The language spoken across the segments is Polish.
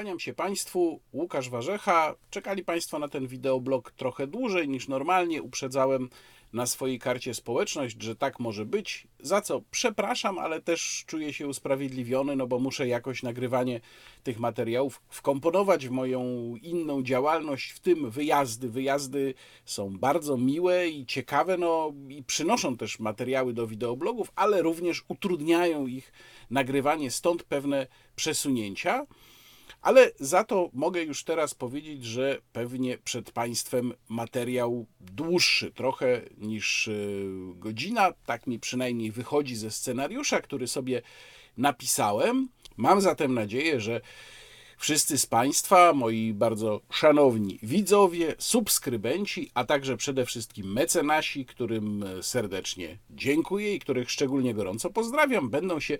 Kłaniam się Państwu, Łukasz Warzecha. Czekali Państwo na ten wideoblog trochę dłużej niż normalnie. Uprzedzałem na swojej karcie społeczność, że tak może być. Za co przepraszam, ale też czuję się usprawiedliwiony, no bo muszę jakoś nagrywanie tych materiałów wkomponować w moją inną działalność, w tym wyjazdy. Wyjazdy są bardzo miłe i ciekawe, no i przynoszą też materiały do wideoblogów, ale również utrudniają ich nagrywanie, stąd pewne przesunięcia. Ale za to mogę już teraz powiedzieć, że pewnie przed Państwem materiał dłuższy trochę niż y, godzina. Tak mi przynajmniej wychodzi ze scenariusza, który sobie napisałem. Mam zatem nadzieję, że wszyscy z Państwa, moi bardzo szanowni widzowie, subskrybenci, a także przede wszystkim mecenasi, którym serdecznie dziękuję i których szczególnie gorąco pozdrawiam, będą się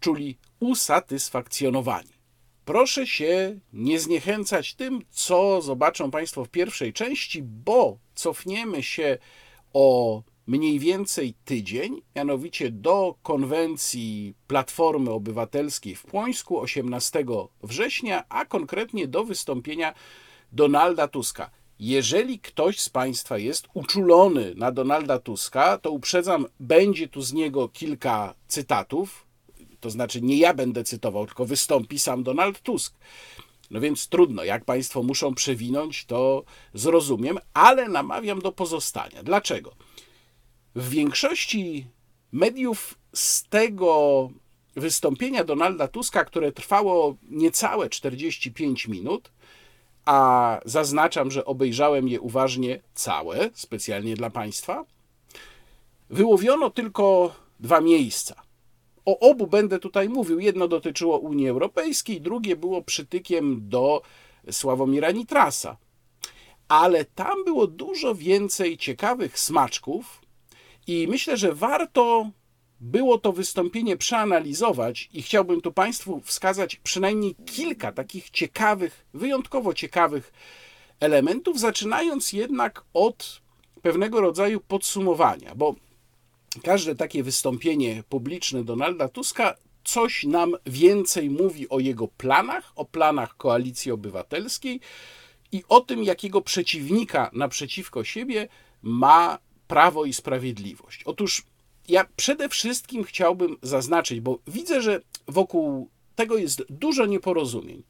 czuli usatysfakcjonowani. Proszę się nie zniechęcać tym, co zobaczą Państwo w pierwszej części, bo cofniemy się o mniej więcej tydzień, mianowicie do konwencji Platformy Obywatelskiej w Płońsku 18 września, a konkretnie do wystąpienia Donalda Tuska. Jeżeli ktoś z Państwa jest uczulony na Donalda Tuska, to uprzedzam, będzie tu z niego kilka cytatów, to znaczy nie ja będę cytował, tylko wystąpi sam Donald Tusk. No więc trudno, jak Państwo muszą przewinąć, to zrozumiem, ale namawiam do pozostania. Dlaczego? W większości mediów z tego wystąpienia Donalda Tuska, które trwało niecałe 45 minut, a zaznaczam, że obejrzałem je uważnie całe, specjalnie dla Państwa, wyłowiono tylko dwa miejsca. O obu będę tutaj mówił. Jedno dotyczyło Unii Europejskiej, drugie było przytykiem do Sławomira Nitrasa. Ale tam było dużo więcej ciekawych smaczków i myślę, że warto było to wystąpienie przeanalizować i chciałbym tu Państwu wskazać przynajmniej kilka takich ciekawych, wyjątkowo ciekawych elementów, zaczynając jednak od pewnego rodzaju podsumowania, bo każde takie wystąpienie publiczne Donalda Tuska coś nam więcej mówi o jego planach, o planach koalicji obywatelskiej i o tym, jakiego przeciwnika naprzeciwko siebie ma prawo i sprawiedliwość. Otóż ja przede wszystkim chciałbym zaznaczyć, bo widzę, że wokół tego jest dużo nieporozumień.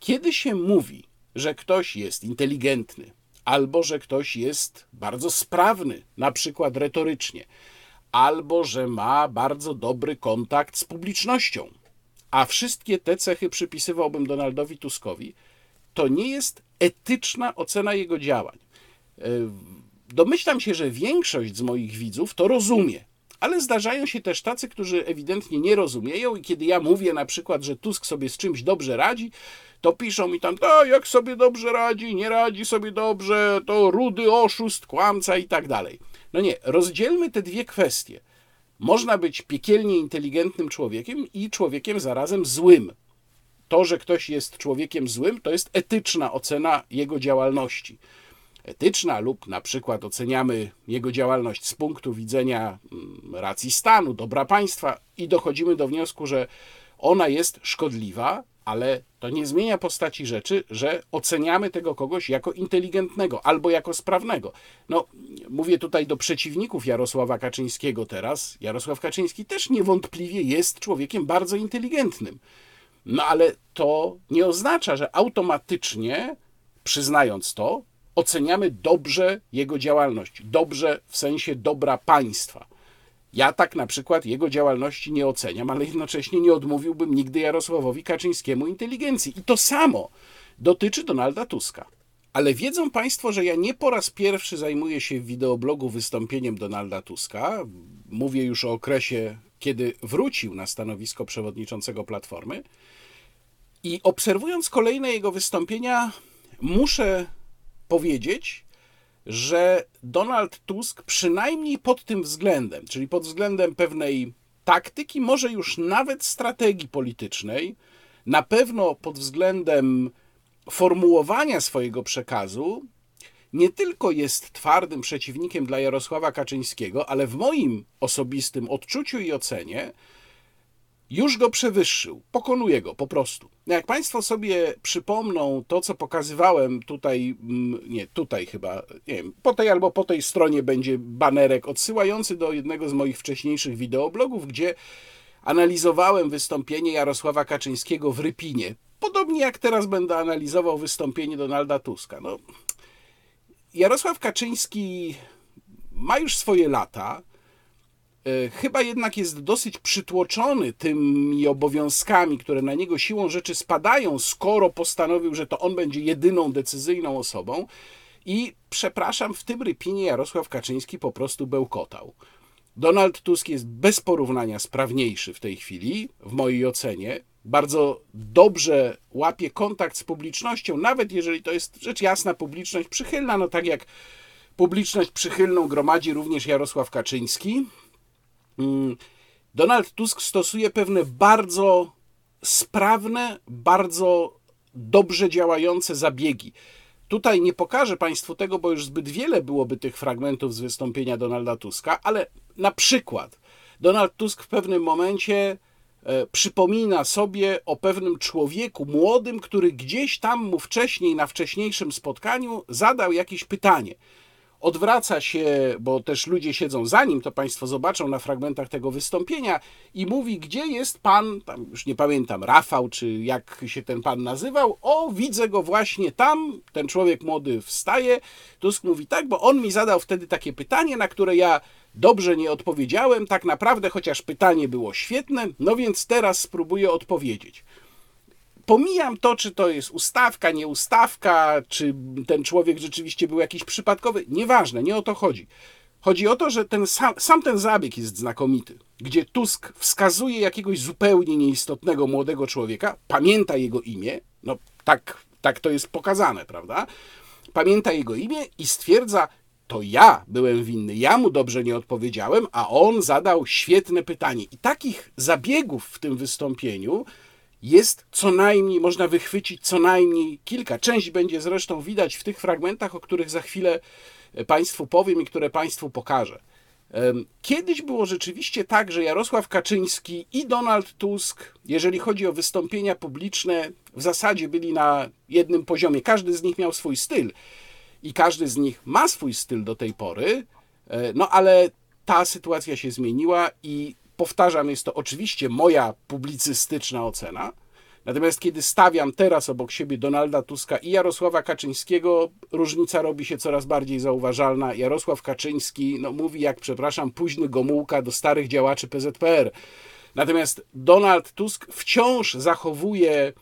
Kiedy się mówi, że ktoś jest inteligentny, albo że ktoś jest bardzo sprawny, na przykład retorycznie, albo że ma bardzo dobry kontakt z publicznością, a wszystkie te cechy przypisywałbym Donaldowi Tuskowi, to nie jest etyczna ocena jego działań. E, domyślam się, że większość z moich widzów to rozumie, ale zdarzają się też tacy, którzy ewidentnie nie rozumieją i kiedy ja mówię na przykład, że Tusk sobie z czymś dobrze radzi, to piszą mi tam, to jak sobie dobrze radzi, nie radzi sobie dobrze, to rudy oszust, kłamca i tak dalej. No nie, rozdzielmy te dwie kwestie. Można być piekielnie inteligentnym człowiekiem i człowiekiem zarazem złym. To, że ktoś jest człowiekiem złym, to jest etyczna ocena jego działalności. Etyczna, lub na przykład oceniamy jego działalność z punktu widzenia mm, racji stanu, dobra państwa i dochodzimy do wniosku, że ona jest szkodliwa, ale to nie zmienia postaci rzeczy, że oceniamy tego kogoś jako inteligentnego albo jako sprawnego. No, mówię tutaj do przeciwników Jarosława Kaczyńskiego teraz. Jarosław Kaczyński też niewątpliwie jest człowiekiem bardzo inteligentnym. No ale to nie oznacza, że automatycznie, przyznając to, oceniamy dobrze jego działalność. Dobrze w sensie dobra państwa. Ja tak na przykład jego działalności nie oceniam, ale jednocześnie nie odmówiłbym nigdy Jarosławowi Kaczyńskiemu inteligencji. I to samo dotyczy Donalda Tuska. Ale wiedzą Państwo, że ja nie po raz pierwszy zajmuję się w wideoblogu wystąpieniem Donalda Tuska. Mówię już o okresie, kiedy wrócił na stanowisko przewodniczącego Platformy. I obserwując kolejne jego wystąpienia, muszę powiedzieć, że Donald Tusk przynajmniej pod tym względem, czyli pod względem pewnej taktyki, może już nawet strategii politycznej, na pewno pod względem formułowania swojego przekazu, nie tylko jest twardym przeciwnikiem dla Jarosława Kaczyńskiego, ale w moim osobistym odczuciu i ocenie już go przewyższył, pokonuje go po prostu. No jak Państwo sobie przypomną to, co pokazywałem tutaj, mm, nie, tutaj chyba, nie wiem, po tej albo po tej stronie będzie banerek odsyłający do jednego z moich wcześniejszych wideoblogów, gdzie analizowałem wystąpienie Jarosława Kaczyńskiego w Rypinie. Podobnie jak teraz będę analizował wystąpienie Donalda Tuska. No, Jarosław Kaczyński ma już swoje lata. E, chyba jednak jest dosyć przytłoczony tymi obowiązkami, które na niego siłą rzeczy spadają, skoro postanowił, że to on będzie jedyną decyzyjną osobą. I przepraszam, w tym rypinie Jarosław Kaczyński po prostu bełkotał. Donald Tusk jest bez porównania sprawniejszy w tej chwili, w mojej ocenie. Bardzo dobrze łapie kontakt z publicznością, nawet jeżeli to jest rzecz jasna publiczność przychylna, no tak jak publiczność przychylną gromadzi również Jarosław Kaczyński. Mm, Donald Tusk stosuje pewne bardzo sprawne, bardzo dobrze działające zabiegi. Tutaj nie pokażę Państwu tego, bo już zbyt wiele byłoby tych fragmentów z wystąpienia Donalda Tuska, ale na przykład Donald Tusk w pewnym momencie e, przypomina sobie o pewnym człowieku młodym, który gdzieś tam mu wcześniej, na wcześniejszym spotkaniu, zadał jakieś pytanie odwraca się, bo też ludzie siedzą za nim, to Państwo zobaczą na fragmentach tego wystąpienia, i mówi, gdzie jest pan, tam już nie pamiętam, Rafał, czy jak się ten pan nazywał, o, widzę go właśnie tam, ten człowiek młody wstaje, Tusk mówi tak, bo on mi zadał wtedy takie pytanie, na które ja dobrze nie odpowiedziałem, tak naprawdę, chociaż pytanie było świetne, no więc teraz spróbuję odpowiedzieć pomijam to, czy to jest ustawka, nie ustawka, czy ten człowiek rzeczywiście był jakiś przypadkowy. Nieważne, nie o to chodzi. Chodzi o to, że ten sam, sam ten zabieg jest znakomity, gdzie Tusk wskazuje jakiegoś zupełnie nieistotnego młodego człowieka, pamięta jego imię, no tak, tak to jest pokazane, prawda? Pamięta jego imię i stwierdza, to ja byłem winny, ja mu dobrze nie odpowiedziałem, a on zadał świetne pytanie. I takich zabiegów w tym wystąpieniu jest co najmniej, można wychwycić co najmniej kilka. Część będzie zresztą widać w tych fragmentach, o których za chwilę e, Państwu powiem i które Państwu pokażę. Kiedyś było rzeczywiście tak, że Jarosław Kaczyński i Donald Tusk, jeżeli chodzi o wystąpienia publiczne, w zasadzie byli na jednym poziomie. Każdy z nich miał swój styl i każdy z nich ma swój styl do tej pory, e, no ale ta sytuacja się zmieniła i powtarzam, jest to oczywiście moja publicystyczna ocena. Natomiast kiedy stawiam teraz obok siebie Donalda Tuska i Jarosława Kaczyńskiego, różnica robi się coraz bardziej zauważalna. Jarosław Kaczyński no, mówi, jak przepraszam, późny Gomułka do starych działaczy PZPR. Natomiast Donald Tusk wciąż zachowuje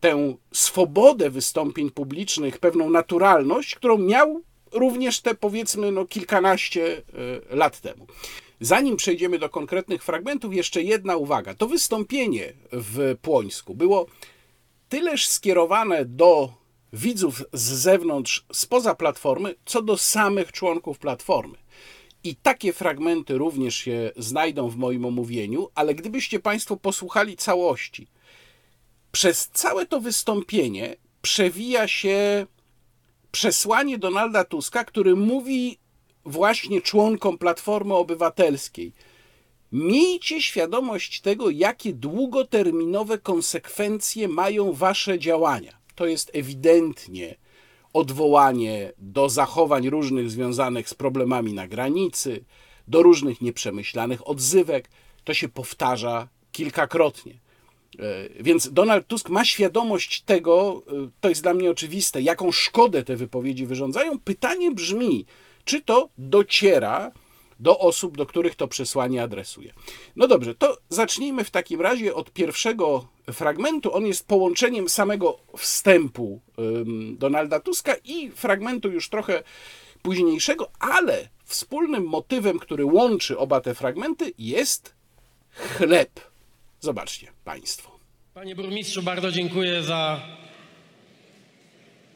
tę swobodę wystąpień publicznych, pewną naturalność, którą miał również te powiedzmy no, kilkanaście e, lat temu. Zanim przejdziemy do konkretnych fragmentów, jeszcze jedna uwaga. To wystąpienie w Płońsku było tyleż skierowane do widzów z zewnątrz, spoza platformy, co do samych członków platformy. I takie fragmenty również się znajdą w moim omówieniu, ale gdybyście Państwo posłuchali całości, przez całe to wystąpienie przewija się przesłanie Donalda Tuska, który mówi właśnie członkom Platformy Obywatelskiej. Miejcie świadomość tego, jakie długoterminowe konsekwencje mają wasze działania. To jest ewidentnie odwołanie do zachowań różnych związanych z problemami na granicy, do różnych nieprzemyślanych odzywek. To się powtarza kilkakrotnie. E, więc Donald Tusk ma świadomość tego, e, to jest dla mnie oczywiste, jaką szkodę te wypowiedzi wyrządzają. Pytanie brzmi, czy to dociera do osób, do których to przesłanie adresuje. No dobrze, to zacznijmy w takim razie od pierwszego fragmentu. On jest połączeniem samego wstępu Donalda Tuska i fragmentu już trochę późniejszego, ale wspólnym motywem, który łączy oba te fragmenty, jest chleb. Zobaczcie Państwo. Panie burmistrzu, bardzo dziękuję za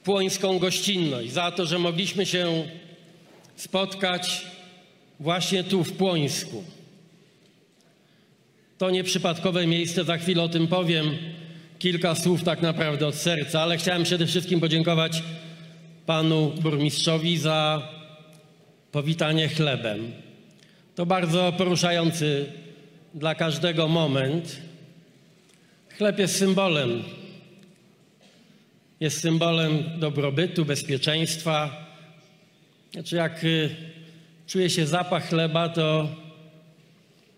płońską gościnność, za to, że mogliśmy się spotkać właśnie tu w Płońsku. To nieprzypadkowe miejsce, za chwilę o tym powiem. Kilka słów tak naprawdę od serca, ale chciałem przede wszystkim podziękować panu burmistrzowi za powitanie chlebem. To bardzo poruszający dla każdego moment. Chleb jest symbolem. Jest symbolem dobrobytu, bezpieczeństwa. Znaczy, jak y, czuje się zapach chleba, to,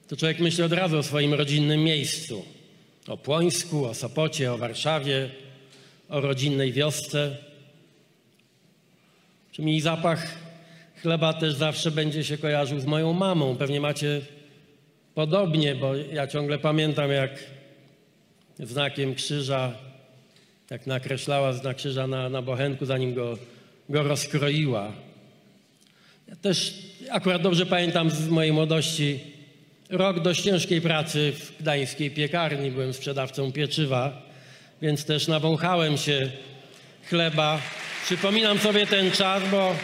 to człowiek myśli od razu o swoim rodzinnym miejscu. O Płońsku, o Sopocie, o Warszawie, o rodzinnej wiosce. Czy mi zapach chleba też zawsze będzie się kojarzył z moją mamą. Pewnie macie podobnie, bo ja ciągle pamiętam, jak znakiem krzyża, jak nakreślała znak krzyża na, na bochenku, zanim go, go rozkroiła. Ja też akurat dobrze pamiętam z mojej młodości rok dość ciężkiej pracy w gdańskiej piekarni. Byłem sprzedawcą pieczywa, więc też nawąchałem się chleba. Przypominam sobie ten czas, bo,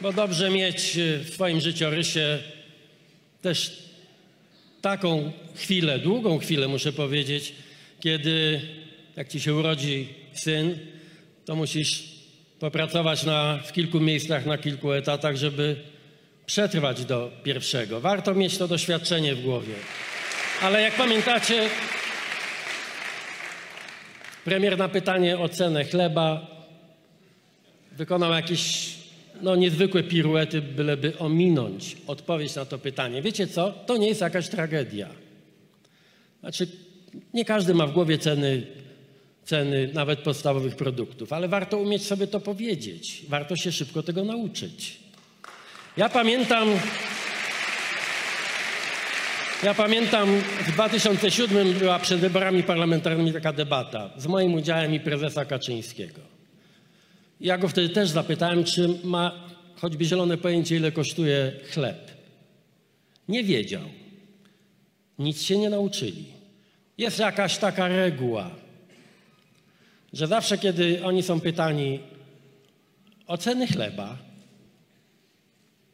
bo dobrze mieć w swoim życiorysie też taką chwilę, długą chwilę muszę powiedzieć, kiedy jak ci się urodzi syn, to musisz popracować na, w kilku miejscach, na kilku etatach, żeby przetrwać do pierwszego. Warto mieć to doświadczenie w głowie. Ale jak pamiętacie, premier na pytanie o cenę chleba wykonał jakieś no, niezwykłe piruety, byleby ominąć odpowiedź na to pytanie. Wiecie co? To nie jest jakaś tragedia. Znaczy, nie każdy ma w głowie ceny, ceny nawet podstawowych produktów, ale warto umieć sobie to powiedzieć. Warto się szybko tego nauczyć. Ja pamiętam, ja pamiętam w 2007 była przed wyborami parlamentarnymi taka debata z moim udziałem i prezesa Kaczyńskiego. Ja go wtedy też zapytałem, czy ma choćby zielone pojęcie, ile kosztuje chleb. Nie wiedział. Nic się nie nauczyli. Jest jakaś taka reguła, że zawsze, kiedy oni są pytani o ceny chleba,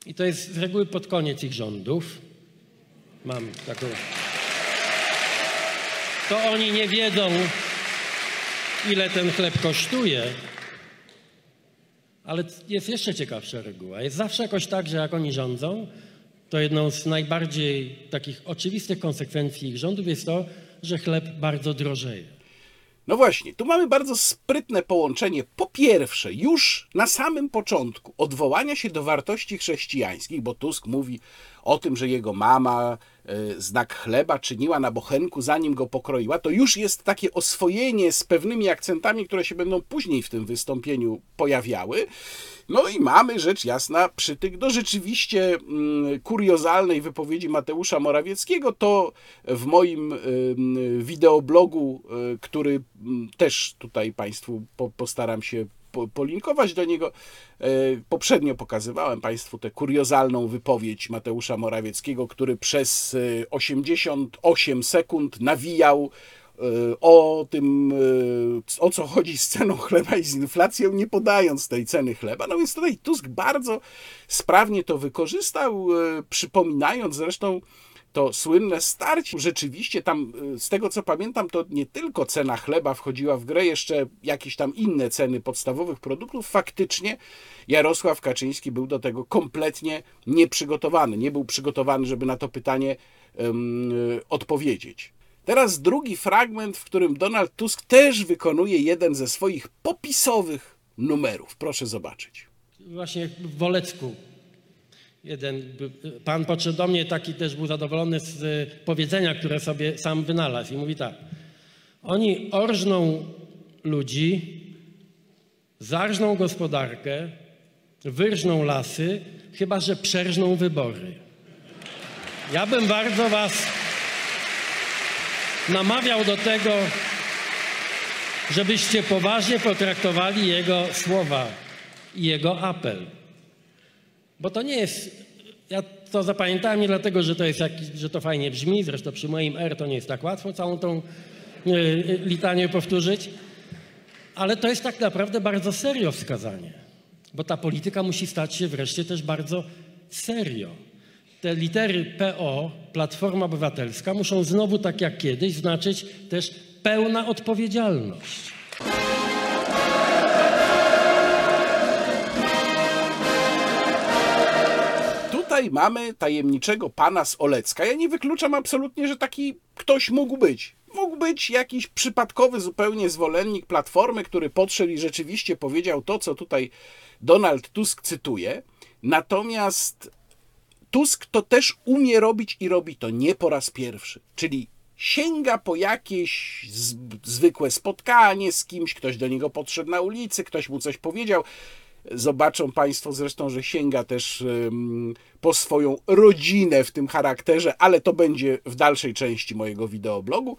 i to jest z reguły pod koniec ich rządów, mam taką. To oni nie wiedzą, ile ten chleb kosztuje, ale jest jeszcze ciekawsza reguła. Jest zawsze jakoś tak, że jak oni rządzą, to jedną z najbardziej takich oczywistych konsekwencji ich rządów jest to, że chleb bardzo drożeje. No właśnie, tu mamy bardzo sprytne połączenie. Po pierwsze, już na samym początku odwołania się do wartości chrześcijańskich, bo Tusk mówi o tym, że jego mama znak chleba czyniła na bochenku, zanim go pokroiła, to już jest takie oswojenie z pewnymi akcentami, które się będą później w tym wystąpieniu pojawiały. No i mamy rzecz jasna przytyk do rzeczywiście mm, kuriozalnej wypowiedzi Mateusza Morawieckiego. To w moim wideoblogu, e, który też tutaj Państwu postaram się polinkować do niego. E, poprzednio pokazywałem Państwu tę kuriozalną wypowiedź Mateusza Morawieckiego, który przez 88 e, sekund nawijał e, o tym, o co chodzi z ceną chleba i z inflacją, nie podając tej ceny chleba. No więc tutaj Tusk bardzo sprawnie to wykorzystał, przypominając zresztą to słynne starcie. Rzeczywiście tam, y, z tego co pamiętam, to nie tylko cena chleba wchodziła w grę, jeszcze jakieś tam inne ceny podstawowych produktów. Faktycznie Jarosław Kaczyński był do tego kompletnie nieprzygotowany. Nie był przygotowany, żeby na to pytanie um, odpowiedzieć. Teraz drugi fragment, w którym Donald Tusk też wykonuje jeden ze swoich popisowych numerów. Proszę zobaczyć. Właśnie w Wolecku jeden pan podszedł do mnie, taki też był zadowolony z e, powiedzenia, które sobie sam wynalazł i mówi tak. Oni orżną ludzi, zarżną gospodarkę, wyrżną lasy, chyba że przerżną wybory. Ja bym bardzo was namawiał do tego, żebyście poważnie potraktowali jego słowa i jego apel. Bo to nie jest. Ja to zapamiętałem nie dlatego, że to jest jakiś, że to fajnie brzmi, zresztą przy moim R to nie jest tak łatwo całą tą y, y, litanię powtórzyć, ale to jest tak naprawdę bardzo serio wskazanie, bo ta polityka musi stać się wreszcie też bardzo serio. Te litery PO, Platforma Obywatelska, muszą znowu, tak jak kiedyś, znaczyć też pełna odpowiedzialność. Tutaj mamy tajemniczego pana z Olecka. Ja nie wykluczam absolutnie, że taki ktoś mógł być. Mógł być jakiś przypadkowy zupełnie zwolennik Platformy, który podszedł i rzeczywiście powiedział to, co tutaj Donald Tusk cytuje. Natomiast Tusk to też umie robić i robi to nie po raz pierwszy. Czyli sięga po jakieś z, zwykłe spotkanie z kimś, ktoś do niego podszedł na ulicy, ktoś mu coś powiedział. Zobaczą Państwo zresztą, że sięga też po swoją rodzinę w tym charakterze, ale to będzie w dalszej części mojego wideoblogu.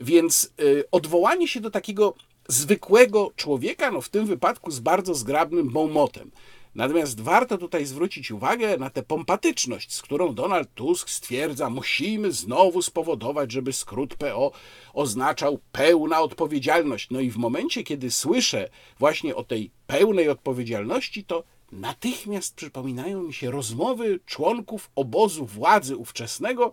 Więc y, odwołanie się do takiego zwykłego człowieka, no w tym wypadku z bardzo zgrabnym bonmotem. Natomiast warto tutaj zwrócić uwagę na tę pompatyczność, z którą Donald Tusk stwierdza, musimy znowu spowodować, żeby skrót PO oznaczał pełna odpowiedzialność. No i w momencie, kiedy słyszę właśnie o tej pełnej odpowiedzialności, to natychmiast przypominają mi się rozmowy członków obozu władzy ówczesnego,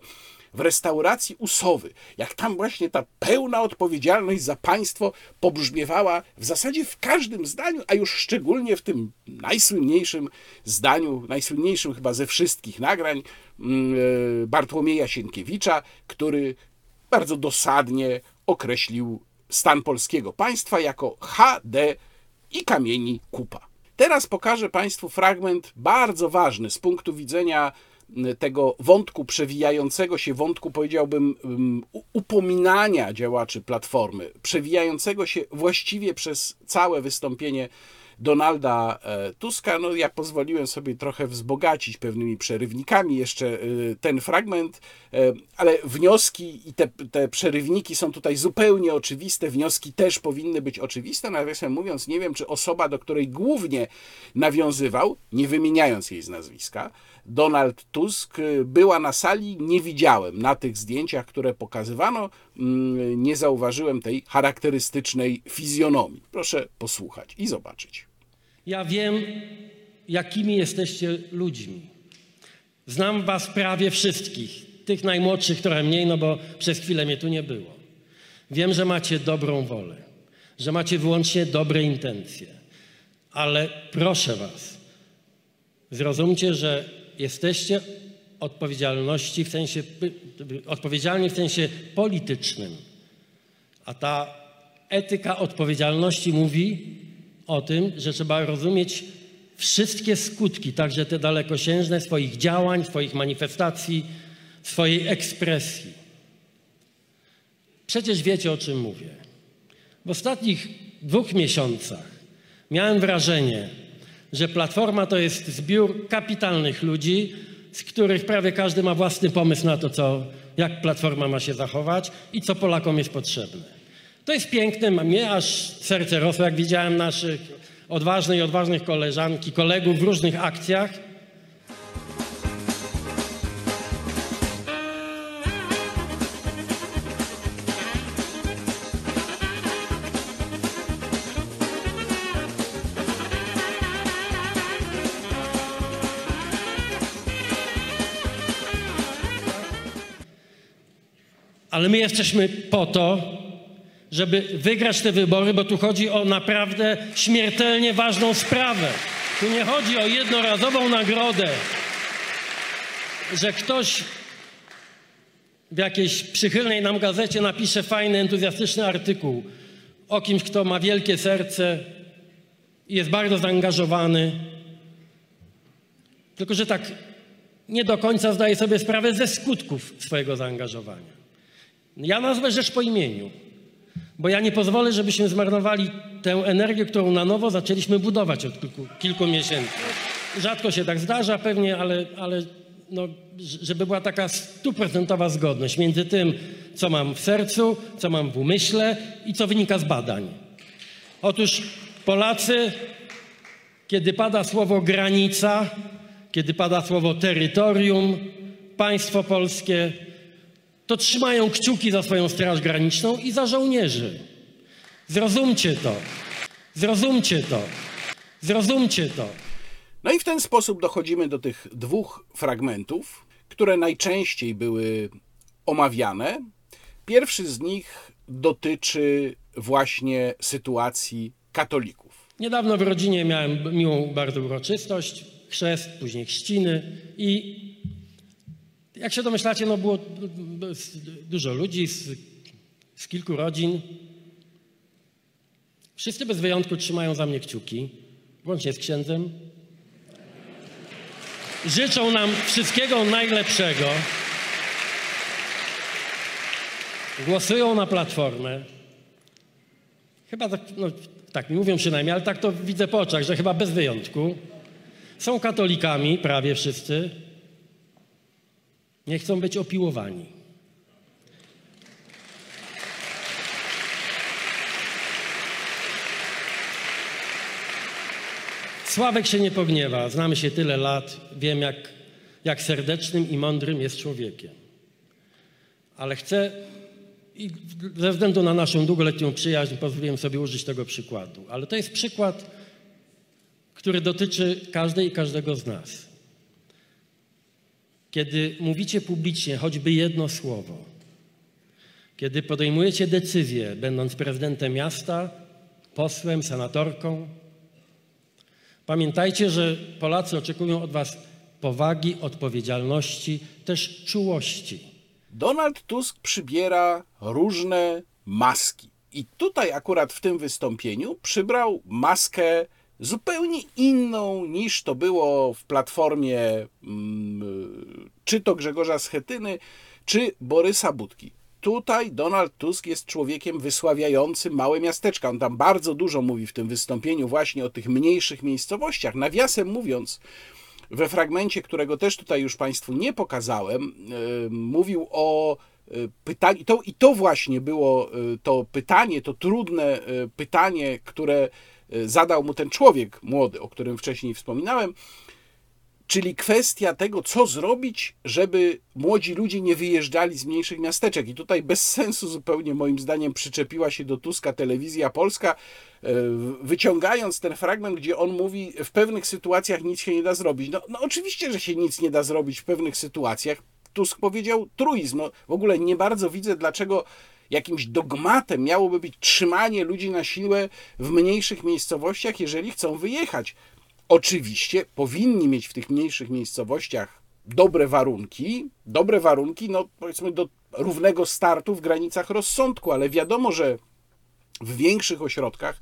w restauracji Usowy, jak tam właśnie ta pełna odpowiedzialność za państwo pobrzmiewała w zasadzie w każdym zdaniu, a już szczególnie w tym najsłynniejszym zdaniu, najsłynniejszym chyba ze wszystkich nagrań mm, e, Bartłomieja Sienkiewicza, który bardzo dosadnie określił stan polskiego państwa jako HD i kamieni kupa. Teraz pokażę Państwu fragment bardzo ważny z punktu widzenia tego wątku przewijającego się, wątku powiedziałbym upominania działaczy Platformy, przewijającego się właściwie przez całe wystąpienie Donalda e, Tuska. No, ja pozwoliłem sobie trochę wzbogacić pewnymi przerywnikami jeszcze e, ten fragment, e, ale wnioski i te, te przerywniki są tutaj zupełnie oczywiste. Wnioski też powinny być oczywiste. Nawiasem mówiąc, nie wiem, czy osoba, do której głównie nawiązywał, nie wymieniając jej z nazwiska, Donald Tusk była na sali, nie widziałem na tych zdjęciach, które pokazywano, mm, nie zauważyłem tej charakterystycznej fizjonomii. Proszę posłuchać i zobaczyć. Ja wiem, jakimi jesteście ludźmi. Znam was prawie wszystkich, tych najmłodszych trochę mniej, no bo przez chwilę mnie tu nie było. Wiem, że macie dobrą wolę, że macie wyłącznie dobre intencje, ale proszę was, zrozumcie, że jesteście odpowiedzialności w sensie, odpowiedzialni w sensie politycznym. A ta etyka odpowiedzialności mówi o tym, że trzeba rozumieć wszystkie skutki, także te dalekosiężne swoich działań, swoich manifestacji, swojej ekspresji. Przecież wiecie, o czym mówię. W ostatnich dwóch miesiącach miałem wrażenie, że Platforma to jest zbiór kapitalnych ludzi, z których prawie każdy ma własny pomysł na to, co, jak Platforma ma się zachować i co Polakom jest potrzebne. To jest piękne, mnie aż serce rosło, jak widziałem naszych odważnych i odważnych koleżanki, kolegów w różnych akcjach. Ale my jesteśmy po to, żeby wygrać te wybory, bo tu chodzi o naprawdę śmiertelnie ważną sprawę. Tu nie chodzi o jednorazową nagrodę, że ktoś w jakiejś przychylnej nam gazecie napisze fajny, entuzjastyczny artykuł o kimś, kto ma wielkie serce i jest bardzo zaangażowany. Tylko, że tak nie do końca zdaje sobie sprawę ze skutków swojego zaangażowania. Ja nazwę rzecz po imieniu, bo ja nie pozwolę, żebyśmy zmarnowali tę energię, którą na nowo zaczęliśmy budować od kilku, kilku miesięcy. Rzadko się tak zdarza pewnie, ale, ale no, żeby była taka stuprocentowa zgodność między tym, co mam w sercu, co mam w umyśle i co wynika z badań. Otóż Polacy, kiedy pada słowo granica, kiedy pada słowo terytorium, państwo polskie, to trzymają kciuki za swoją Straż Graniczną i za żołnierzy. Zrozumcie to. Zrozumcie to. Zrozumcie to. No i w ten sposób dochodzimy do tych dwóch fragmentów, które najczęściej były omawiane. Pierwszy z nich dotyczy właśnie sytuacji katolików. Niedawno w rodzinie miałem miłą bardzo uroczystość, chrzest, później chrzciny i Jak się domyślacie, no było dużo ludzi z, z kilku rodzin. Wszyscy bez wyjątku trzymają za mnie kciuki, łącznie z księdzem. Życzą nam wszystkiego najlepszego. Głosują na platformę. Chyba tak, no, tak mi mówią przynajmniej, ale tak to widzę po oczach, że chyba bez wyjątku. Są katolikami, prawie wszyscy. Nie chcą być opiłowani. Sławek się nie pogniewa. Znamy się tyle lat. Wiem, jak, jak serdecznym i mądrym jest człowiekiem. Ale chcę, i ze względu na naszą długoletnią przyjaźń, pozwoliłem sobie użyć tego przykładu. Ale to jest przykład, który dotyczy każdej i każdego z nas. Kiedy mówicie publicznie choćby jedno słowo, kiedy podejmujecie decyzję, będąc prezydentem miasta, posłem, senatorką, pamiętajcie, że Polacy oczekują od Was powagi, odpowiedzialności, też czułości. Donald Tusk przybiera różne maski. I tutaj akurat w tym wystąpieniu przybrał maskę zupełnie inną niż to było w platformie mm, czy to Grzegorza Schetyny, czy Borysa Budki. Tutaj Donald Tusk jest człowiekiem wysławiającym małe miasteczka. On tam bardzo dużo mówi w tym wystąpieniu właśnie o tych mniejszych miejscowościach. Nawiasem mówiąc, we fragmencie, którego też tutaj już Państwu nie pokazałem, yy, mówił o yy, pytaniu, to, i to właśnie było yy, to pytanie, to trudne pytanie, które zadał mu ten człowiek młody, o którym wcześniej wspominałem, czyli kwestia tego, co zrobić, żeby młodzi ludzie nie wyjeżdżali z mniejszych miasteczek. I tutaj bez sensu zupełnie moim zdaniem przyczepiła się do Tuska telewizja polska, e, wyciągając ten fragment, gdzie on mówi, w pewnych sytuacjach nic się nie da zrobić. No, no oczywiście, że się nic nie da zrobić w pewnych sytuacjach. Tusk powiedział truizm. No, w ogóle nie bardzo widzę, dlaczego jakimś dogmatem miałoby być trzymanie ludzi na siłę w mniejszych miejscowościach, jeżeli chcą wyjechać. Oczywiście powinni mieć w tych mniejszych miejscowościach dobre warunki, dobre warunki, no powiedzmy do równego startu w granicach rozsądku, ale wiadomo, że w większych ośrodkach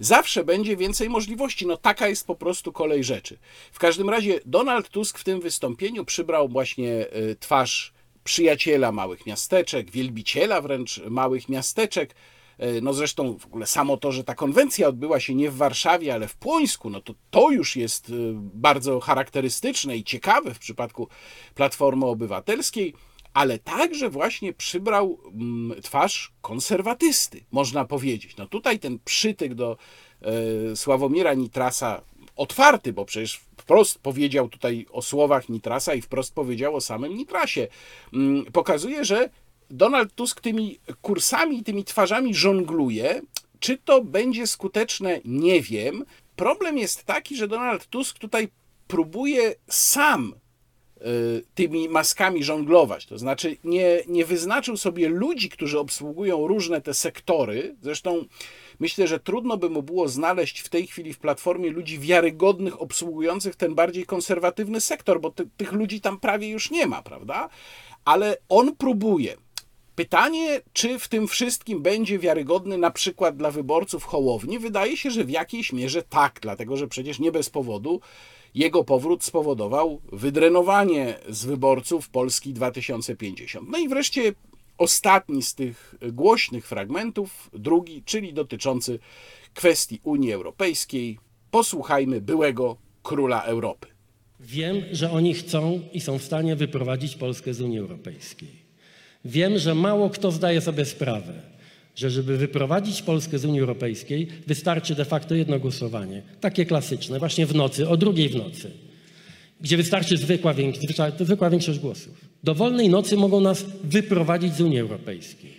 zawsze będzie więcej możliwości. No taka jest po prostu kolej rzeczy. W każdym razie Donald Tusk w tym wystąpieniu przybrał właśnie e, twarz przyjaciela małych miasteczek, wielbiciela wręcz małych miasteczek. E, no zresztą w ogóle samo to, że ta konwencja odbyła się nie w Warszawie, ale w Płońsku, no to to już jest e, bardzo charakterystyczne i ciekawe w przypadku Platformy Obywatelskiej, ale także właśnie przybrał mm, twarz konserwatysty, można powiedzieć. No tutaj ten przytyk do e, Sławomira Nitrasa otwarty, bo przecież wprost powiedział tutaj o słowach Nitrasa i wprost powiedział o samym Nitrasie. Mm, pokazuje, że Donald Tusk tymi kursami, tymi twarzami żongluje. Czy to będzie skuteczne, nie wiem. Problem jest taki, że Donald Tusk tutaj próbuje sam y, tymi maskami żonglować. To znaczy nie, nie wyznaczył sobie ludzi, którzy obsługują różne te sektory. Zresztą myślę, że trudno by mu było znaleźć w tej chwili w platformie ludzi wiarygodnych, obsługujących ten bardziej konserwatywny sektor, bo ty, tych ludzi tam prawie już nie ma, prawda? Ale on próbuje Pytanie, czy w tym wszystkim będzie wiarygodny na przykład dla wyborców Hołowni, wydaje się, że w jakiejś mierze tak, dlatego że przecież nie bez powodu jego powrót spowodował wydrenowanie z wyborców Polski 2050. No i wreszcie ostatni z tych głośnych fragmentów, drugi, czyli dotyczący kwestii Unii Europejskiej. Posłuchajmy byłego króla Europy. Wiem, że oni chcą i są w stanie wyprowadzić Polskę z Unii Europejskiej. Wiem, że mało kto zdaje sobie sprawę, że żeby wyprowadzić Polskę z Unii Europejskiej, wystarczy de facto jedno głosowanie, takie klasyczne, właśnie w nocy, o drugiej w nocy, gdzie wystarczy zwykła, zwykła większość głosów. Do wolnej nocy mogą nas wyprowadzić z Unii Europejskiej.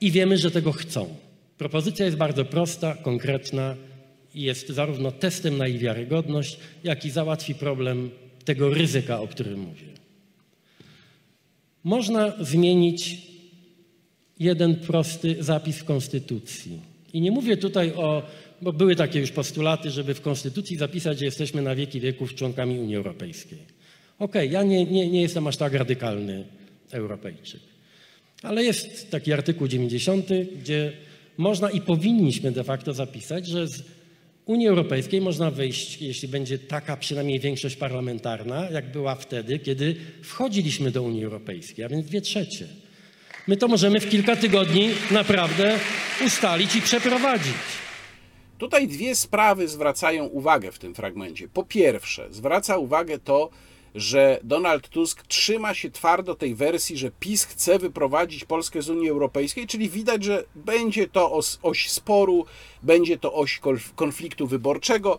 I wiemy, że tego chcą. Propozycja jest bardzo prosta, konkretna i jest zarówno testem na ich wiarygodność, jak i załatwi problem tego ryzyka, o którym mówię. Można zmienić jeden prosty zapis w Konstytucji. I nie mówię tutaj o, bo były takie już postulaty, żeby w Konstytucji zapisać, że jesteśmy na wieki wieków członkami Unii Europejskiej. Okej, ja nie, nie, nie jestem aż tak radykalny Europejczyk. Ale jest taki artykuł 90, gdzie można i powinniśmy de facto zapisać, że z Unii Europejskiej można wyjść, jeśli będzie taka przynajmniej większość parlamentarna, jak była wtedy, kiedy wchodziliśmy do Unii Europejskiej, a więc dwie trzecie. My to możemy w kilka tygodni naprawdę ustalić i przeprowadzić. Tutaj dwie sprawy zwracają uwagę w tym fragmencie. Po pierwsze, zwraca uwagę to, że Donald Tusk trzyma się twardo tej wersji, że PiS chce wyprowadzić Polskę z Unii Europejskiej, czyli widać, że będzie to os, oś sporu, będzie to oś konfliktu wyborczego.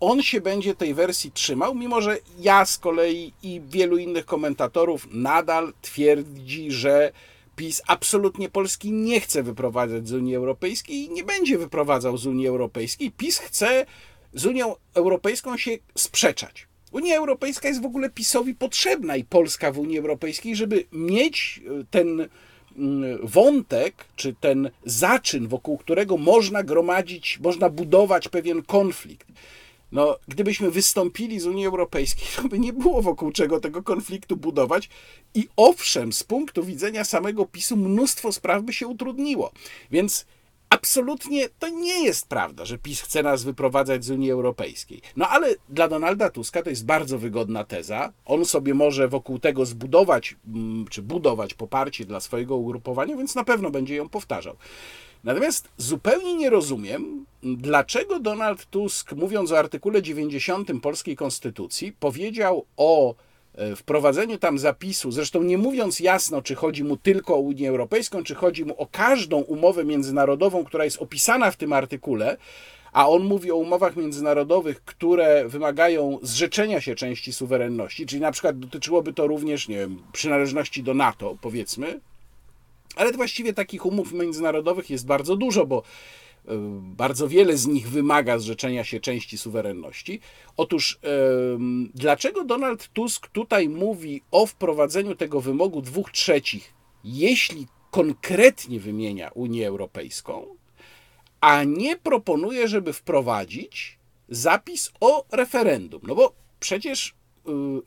On się będzie tej wersji trzymał, mimo że ja z kolei i wielu innych komentatorów nadal twierdzi, że PiS absolutnie Polski nie chce wyprowadzać z Unii Europejskiej i nie będzie wyprowadzał z Unii Europejskiej. PiS chce z Unią Europejską się sprzeczać. Unia Europejska jest w ogóle PiSowi potrzebna i Polska w Unii Europejskiej, żeby mieć e, ten mm, wątek, czy ten zaczyn, wokół którego można gromadzić, można budować pewien konflikt. No, gdybyśmy wystąpili z Unii Europejskiej, to by nie było wokół czego tego konfliktu budować. I owszem, z punktu widzenia samego PiSu mnóstwo spraw by się utrudniło. Więc absolutnie to nie jest prawda, że PiS chce nas wyprowadzać z Unii Europejskiej. No ale dla Donalda Tuska to jest bardzo wygodna teza. On sobie może wokół tego zbudować, mm, czy budować poparcie dla swojego ugrupowania, więc na pewno będzie ją powtarzał. Natomiast zupełnie nie rozumiem, dlaczego Donald Tusk, mówiąc o artykule 90 polskiej konstytucji, powiedział o wprowadzeniu tam zapisu, zresztą nie mówiąc jasno, czy chodzi mu tylko o Unię Europejską, czy chodzi mu o każdą umowę międzynarodową, która jest opisana w tym artykule, a on mówi o umowach międzynarodowych, które wymagają zrzeczenia się części suwerenności, czyli na przykład dotyczyłoby to również, nie wiem, przynależności do NATO, powiedzmy, ale właściwie takich umów międzynarodowych jest bardzo dużo, bo e, bardzo wiele z nich wymaga zrzeczenia się części suwerenności. Otóż, dlaczego Donald Tusk tutaj mówi o wprowadzeniu tego wymogu dwóch trzecich, jeśli konkretnie wymienia Unię Europejską, a nie proponuje, żeby wprowadzić zapis o referendum? No bo przecież y,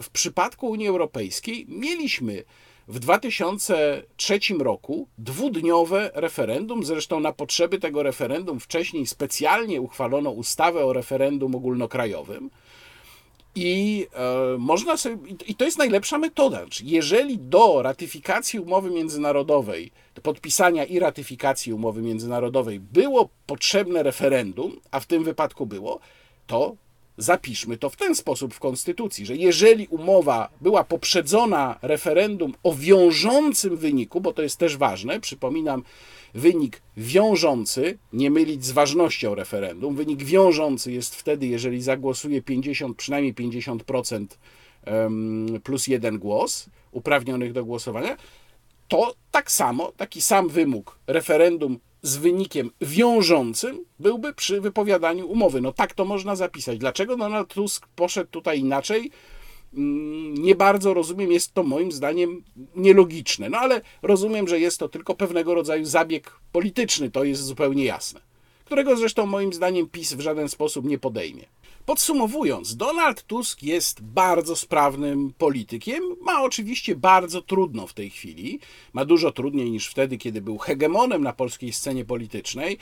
w przypadku Unii Europejskiej mieliśmy w 2003 roku dwudniowe referendum. Zresztą na potrzeby tego referendum wcześniej specjalnie uchwalono ustawę o referendum ogólnokrajowym. I e, można sobie, i to jest najlepsza metoda. Jeżeli do ratyfikacji umowy międzynarodowej, do podpisania i ratyfikacji umowy międzynarodowej było potrzebne referendum, a w tym wypadku było, to zapiszmy to w ten sposób w Konstytucji, że jeżeli umowa była poprzedzona referendum o wiążącym wyniku, bo to jest też ważne, przypominam, wynik wiążący, nie mylić z ważnością referendum, wynik wiążący jest wtedy, jeżeli zagłosuje 50, przynajmniej 50% plus jeden głos uprawnionych do głosowania, to tak samo, taki sam wymóg referendum z wynikiem wiążącym byłby przy wypowiadaniu umowy. No tak to można zapisać. Dlaczego Donald Tusk poszedł tutaj inaczej? Mm, nie bardzo rozumiem, jest to moim zdaniem nielogiczne. No ale rozumiem, że jest to tylko pewnego rodzaju zabieg polityczny, to jest zupełnie jasne. Którego zresztą moim zdaniem PiS w żaden sposób nie podejmie. Podsumowując, Donald Tusk jest bardzo sprawnym politykiem. Ma oczywiście bardzo trudno w tej chwili. Ma dużo trudniej niż wtedy, kiedy był hegemonem na polskiej scenie politycznej,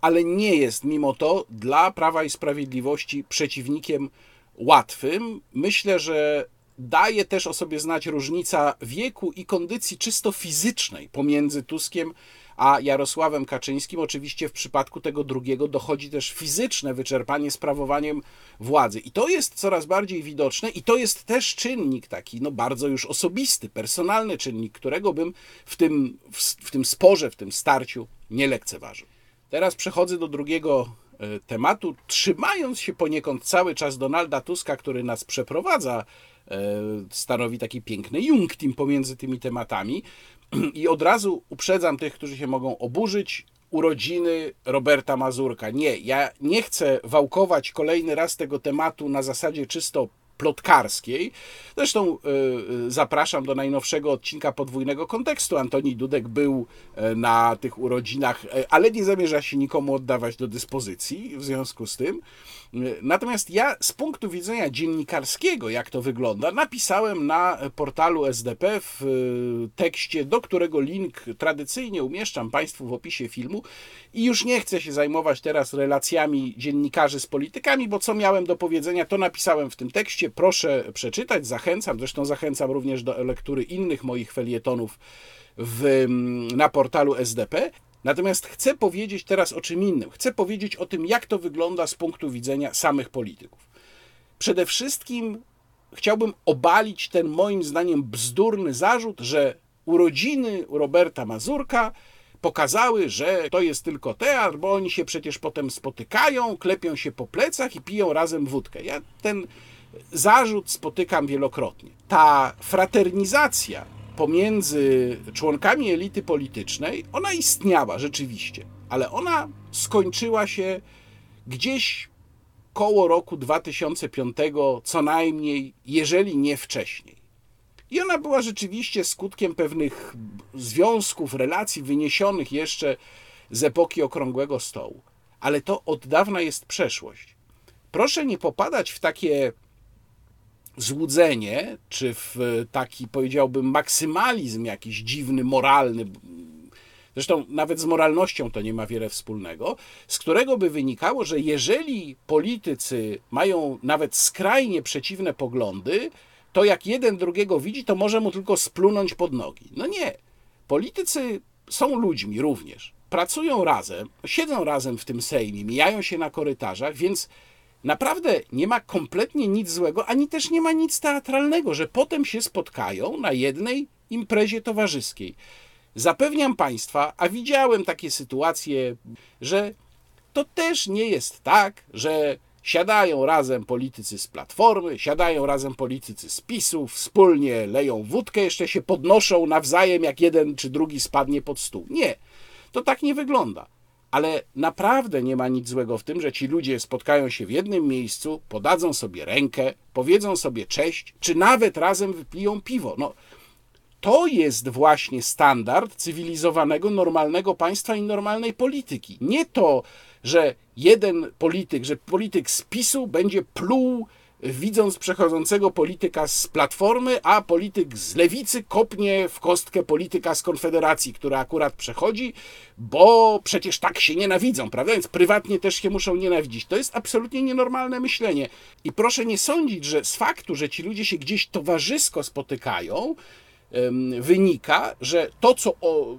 ale nie jest mimo to dla Prawa i Sprawiedliwości przeciwnikiem łatwym. Myślę, że daje też o sobie znać różnica wieku i kondycji czysto fizycznej pomiędzy Tuskiem a Jarosławem Kaczyńskim. Oczywiście w przypadku tego drugiego dochodzi też fizyczne wyczerpanie sprawowaniem władzy. I to jest coraz bardziej widoczne i to jest też czynnik taki, no bardzo już osobisty, personalny czynnik, którego bym w tym, w, w tym sporze, w tym starciu nie lekceważył. Teraz przechodzę do drugiego e, tematu, trzymając się poniekąd cały czas Donalda Tuska, który nas przeprowadza, e, stanowi taki piękny junktim pomiędzy tymi tematami. I od razu uprzedzam tych, którzy się mogą oburzyć. Urodziny Roberta Mazurka. Nie, ja nie chcę wałkować kolejny raz tego tematu na zasadzie czysto plotkarskiej. Zresztą y, zapraszam do najnowszego odcinka podwójnego kontekstu. Antoni Dudek był na tych urodzinach, ale nie zamierza się nikomu oddawać do dyspozycji w związku z tym. Natomiast ja z punktu widzenia dziennikarskiego, jak to wygląda, napisałem na portalu SDP w tekście, do którego link tradycyjnie umieszczam Państwu w opisie filmu i już nie chcę się zajmować teraz relacjami dziennikarzy z politykami, bo co miałem do powiedzenia, to napisałem w tym tekście. Proszę przeczytać, zachęcam. Zresztą zachęcam również do lektury innych moich felietonów w, na portalu SDP. Natomiast chcę powiedzieć teraz o czym innym. Chcę powiedzieć o tym, jak to wygląda z punktu widzenia samych polityków. Przede wszystkim chciałbym obalić ten moim zdaniem bzdurny zarzut, że urodziny Roberta Mazurka pokazały, że to jest tylko teatr, bo oni się przecież potem spotykają, klepią się po plecach i piją razem wódkę. Ja ten zarzut spotykam wielokrotnie. Ta fraternizacja pomiędzy członkami elity politycznej, ona istniała rzeczywiście, ale ona skończyła się gdzieś koło roku 2005, co najmniej, jeżeli nie wcześniej. I ona była rzeczywiście skutkiem pewnych związków, relacji wyniesionych jeszcze z epoki okrągłego stołu. Ale to od dawna jest przeszłość. Proszę nie popadać w takie złudzenie, czy w taki, powiedziałbym, maksymalizm jakiś dziwny, moralny. Zresztą nawet z moralnością to nie ma wiele wspólnego, z którego by wynikało, że jeżeli politycy mają nawet skrajnie przeciwne poglądy, to jak jeden drugiego widzi, to może mu tylko splunąć pod nogi. No nie. Politycy są ludźmi również. Pracują razem, siedzą razem w tym Sejmie, mijają się na korytarzach, więc naprawdę nie ma kompletnie nic złego, ani też nie ma nic teatralnego, że potem się spotkają na jednej imprezie towarzyskiej. Zapewniam Państwa, a widziałem takie sytuacje, że to też nie jest tak, że Siadają razem politycy z Platformy, siadają razem politycy z PiSu, wspólnie leją wódkę, jeszcze się podnoszą nawzajem, jak jeden czy drugi spadnie pod stół. Nie, to tak nie wygląda. Ale naprawdę nie ma nic złego w tym, że ci ludzie spotkają się w jednym miejscu, podadzą sobie rękę, powiedzą sobie cześć, czy nawet razem wypiją piwo. No, to jest właśnie standard cywilizowanego, normalnego państwa i normalnej polityki. Nie to, że jeden polityk, że polityk z PiSu będzie pluł widząc przechodzącego polityka z Platformy, a polityk z Lewicy kopnie w kostkę polityka z Konfederacji, która akurat przechodzi, bo przecież tak się nienawidzą, prawda? Więc prywatnie też się muszą nienawidzić. To jest absolutnie nienormalne myślenie. I proszę nie sądzić, że z faktu, że ci ludzie się gdzieś towarzysko spotykają, wynika, że to, co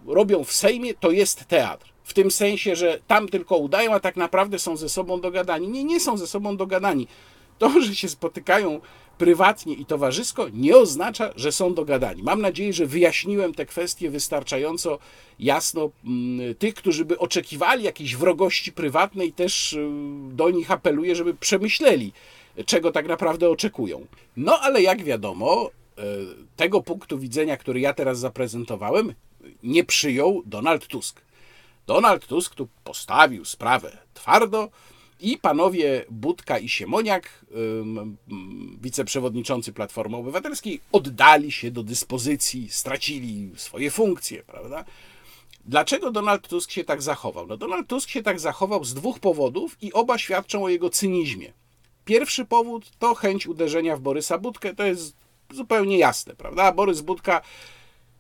robią w Sejmie, to jest teatr. W tym sensie, że tam tylko udają, a tak naprawdę są ze sobą dogadani. Nie, nie są ze sobą dogadani. To, że się spotykają prywatnie i towarzysko, nie oznacza, że są dogadani. Mam nadzieję, że wyjaśniłem te kwestie wystarczająco jasno. Mm, tych, którzy by oczekiwali jakiejś wrogości prywatnej, też y, do nich apeluję, żeby przemyśleli, czego tak naprawdę oczekują. No ale jak wiadomo, E, tego punktu widzenia, który ja teraz zaprezentowałem, nie przyjął Donald Tusk. Donald Tusk tu postawił sprawę twardo i panowie Budka i Siemoniak, wiceprzewodniczący Platformy Obywatelskiej, oddali się do dyspozycji, stracili swoje funkcje, prawda? Dlaczego Donald Tusk się tak zachował? No Donald Tusk się tak zachował z dwóch powodów i oba świadczą o jego cynizmie. Pierwszy powód to chęć uderzenia w Borysa Budkę, to jest zupełnie jasne, prawda? Borys Budka,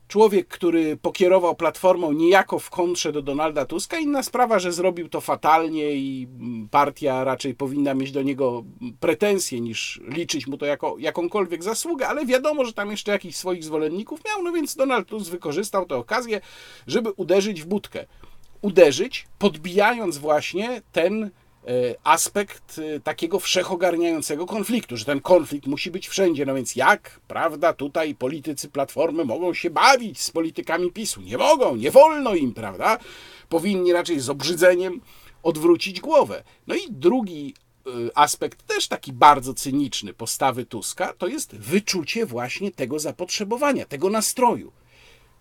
człowiek, który pokierował platformą niejako w kontrze do Donalda Tuska. Inna sprawa, że zrobił to fatalnie i partia raczej powinna mieć do niego pretensje niż liczyć mu to jako jakąkolwiek zasługę, ale wiadomo, że tam jeszcze jakichś swoich zwolenników miał, no więc Donald Tusk wykorzystał tę okazję, żeby uderzyć w Budkę. Uderzyć, podbijając właśnie ten aspekt e, takiego wszechogarniającego konfliktu, że ten konflikt musi być wszędzie. No więc jak, prawda, tutaj politycy Platformy mogą się bawić z politykami PiSu? Nie mogą, nie wolno im, prawda? Powinni raczej z obrzydzeniem odwrócić głowę. No i drugi e, aspekt, też taki bardzo cyniczny postawy Tuska, to jest wyczucie właśnie tego zapotrzebowania, tego nastroju.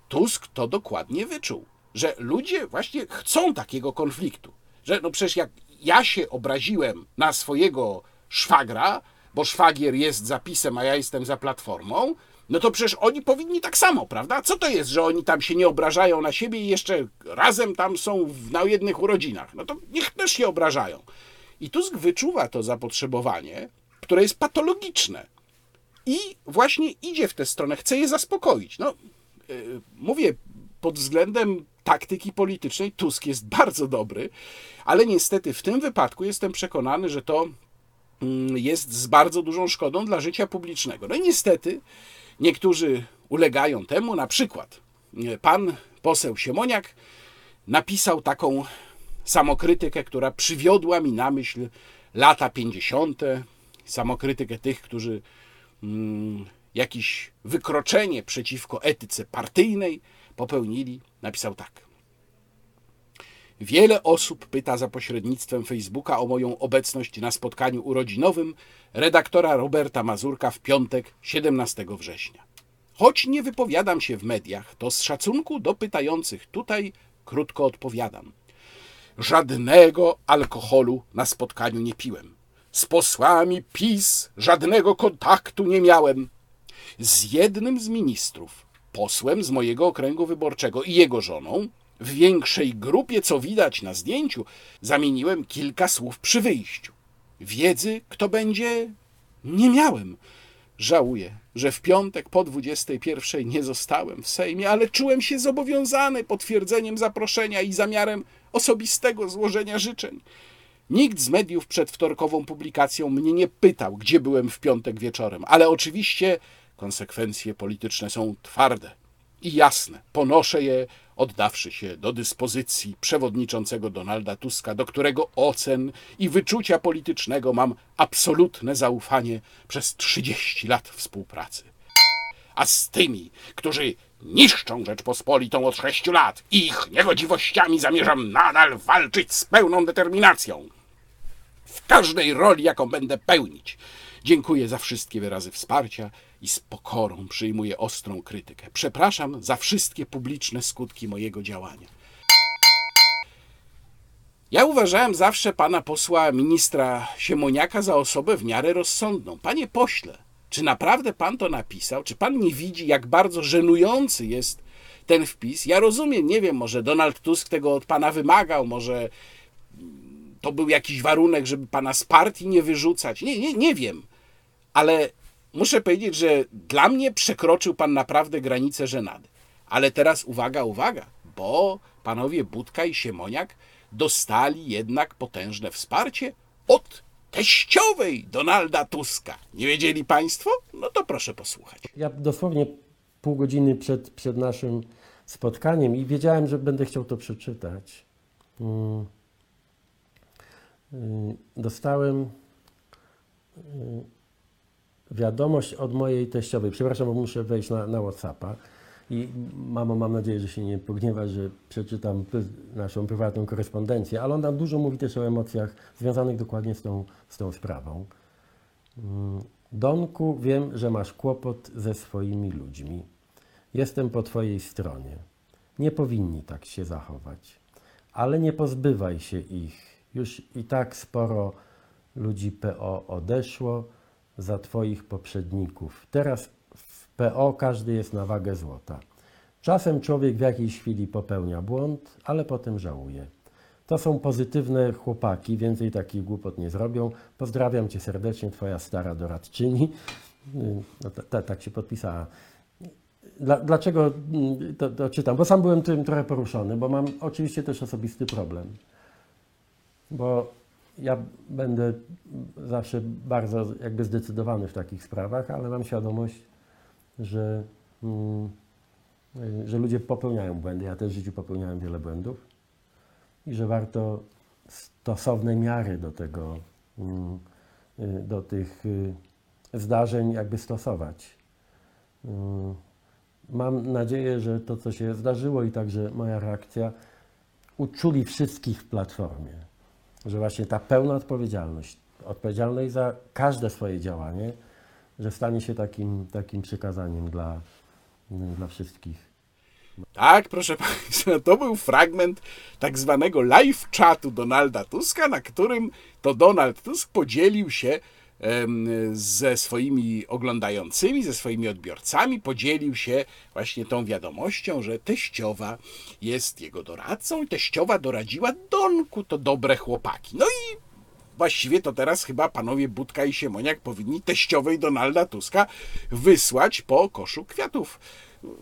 Tusk to dokładnie wyczuł, że ludzie właśnie chcą takiego konfliktu. Że no przecież jak ja się obraziłem na swojego szwagra, bo szwagier jest za PiSem, a ja jestem za Platformą, no to przecież oni powinni tak samo, prawda? Co to jest, że oni tam się nie obrażają na siebie i jeszcze razem tam są na jednych urodzinach? No to niech też się obrażają. I Tusk wyczuwa to zapotrzebowanie, które jest patologiczne. I właśnie idzie w tę stronę, chce je zaspokoić. No, yy, mówię, pod względem taktyki politycznej Tusk jest bardzo dobry, ale niestety w tym wypadku jestem przekonany, że to mm, jest z bardzo dużą szkodą dla życia publicznego. No i niestety niektórzy ulegają temu, na przykład pan poseł Siemoniak napisał taką samokrytykę, która przywiodła mi na myśl lata 50., samokrytykę tych, którzy mm, jakieś wykroczenie przeciwko etyce partyjnej popełnili, napisał tak. Wiele osób pyta za pośrednictwem Facebooka o moją obecność na spotkaniu urodzinowym redaktora Roberta Mazurka w piątek 17 września. Choć nie wypowiadam się w mediach, to z szacunku do pytających tutaj krótko odpowiadam. Żadnego alkoholu na spotkaniu nie piłem. Z posłami PiS żadnego kontaktu nie miałem. Z jednym z ministrów, posłem z mojego okręgu wyborczego i jego żoną, w większej grupie, co widać na zdjęciu, zamieniłem kilka słów przy wyjściu. Wiedzy, kto będzie, nie miałem. Żałuję, że w piątek po 21 nie zostałem w Sejmie, ale czułem się zobowiązany potwierdzeniem zaproszenia i zamiarem osobistego złożenia życzeń. Nikt z mediów przed wtorkową publikacją mnie nie pytał, gdzie byłem w piątek wieczorem, ale oczywiście konsekwencje polityczne są twarde i jasne. Ponoszę je, oddawszy się do dyspozycji przewodniczącego Donalda Tuska, do którego ocen i wyczucia politycznego mam absolutne zaufanie przez 30 lat współpracy. A z tymi, którzy niszczą Rzeczpospolitą od sześciu lat ich niegodziwościami zamierzam nadal walczyć z pełną determinacją. W każdej roli, jaką będę pełnić. Dziękuję za wszystkie wyrazy wsparcia i z pokorą przyjmuję ostrą krytykę. Przepraszam za wszystkie publiczne skutki mojego działania. Ja uważałem zawsze pana posła ministra Siemoniaka za osobę w miarę rozsądną. Panie pośle, czy naprawdę pan to napisał? Czy pan nie widzi, jak bardzo żenujący jest ten wpis? Ja rozumiem, nie wiem, może Donald Tusk tego od pana wymagał, może to był jakiś warunek, żeby pana z partii nie wyrzucać. Nie, nie, nie wiem. Ale muszę powiedzieć, że dla mnie przekroczył pan naprawdę granicę żenady. Ale teraz uwaga, uwaga, bo panowie Budka i Siemoniak dostali jednak potężne wsparcie od teściowej Donalda Tuska. Nie wiedzieli państwo? No to proszę posłuchać. Ja dosłownie pół godziny przed, przed naszym spotkaniem i wiedziałem, że będę chciał to przeczytać. Hmm. Dostałem wiadomość od mojej teściowej. Przepraszam, bo muszę wejść na, na WhatsAppa. I mamo, mam nadzieję, że się nie pogniewa, że przeczytam naszą prywatną korespondencję, ale on tam dużo mówi też o emocjach związanych dokładnie z tą, z tą sprawą. Mm, Donku, wiem, że masz kłopot ze swoimi ludźmi. Jestem po Twojej stronie. Nie powinni tak się zachować, ale nie pozbywaj się ich. Już i tak sporo ludzi PO odeszło za Twoich poprzedników. Teraz w PO każdy jest na wagę złota. Czasem człowiek w jakiejś chwili popełnia błąd, ale potem żałuje. To są pozytywne chłopaki, więcej takich głupot nie zrobią. Pozdrawiam Cię serdecznie, Twoja stara doradczyni. No, tak się podpisała. Dla, dlaczego to, to, czytam? Bo sam byłem tym trochę poruszony, bo mam oczywiście też osobisty problem. Bo ja będę zawsze bardzo jakby zdecydowany w takich sprawach, ale mam świadomość, że, mm, że ludzie popełniają błędy. Ja też w życiu popełniałem wiele błędów i że warto stosowne miary do tego, mm, do tych y, zdarzeń jakby stosować. Y, mam nadzieję, że to, co się zdarzyło i także moja reakcja uczuli wszystkich w Platformie że właśnie ta pełna odpowiedzialność, odpowiedzialność za każde swoje działanie, że stanie się takim, takim przykazaniem dla, dla wszystkich. Tak, proszę Państwa, to był fragment tak zwanego live chatu Donalda Tuska, na którym to Donald Tusk podzielił się ze swoimi oglądającymi, ze swoimi odbiorcami, podzielił się właśnie tą wiadomością, że teściowa jest jego doradcą i teściowa doradziła Donku, to dobre chłopaki. No i właściwie to teraz chyba panowie Budka i Siemoniak powinni teściowej Donalda Tuska wysłać po koszu kwiatów.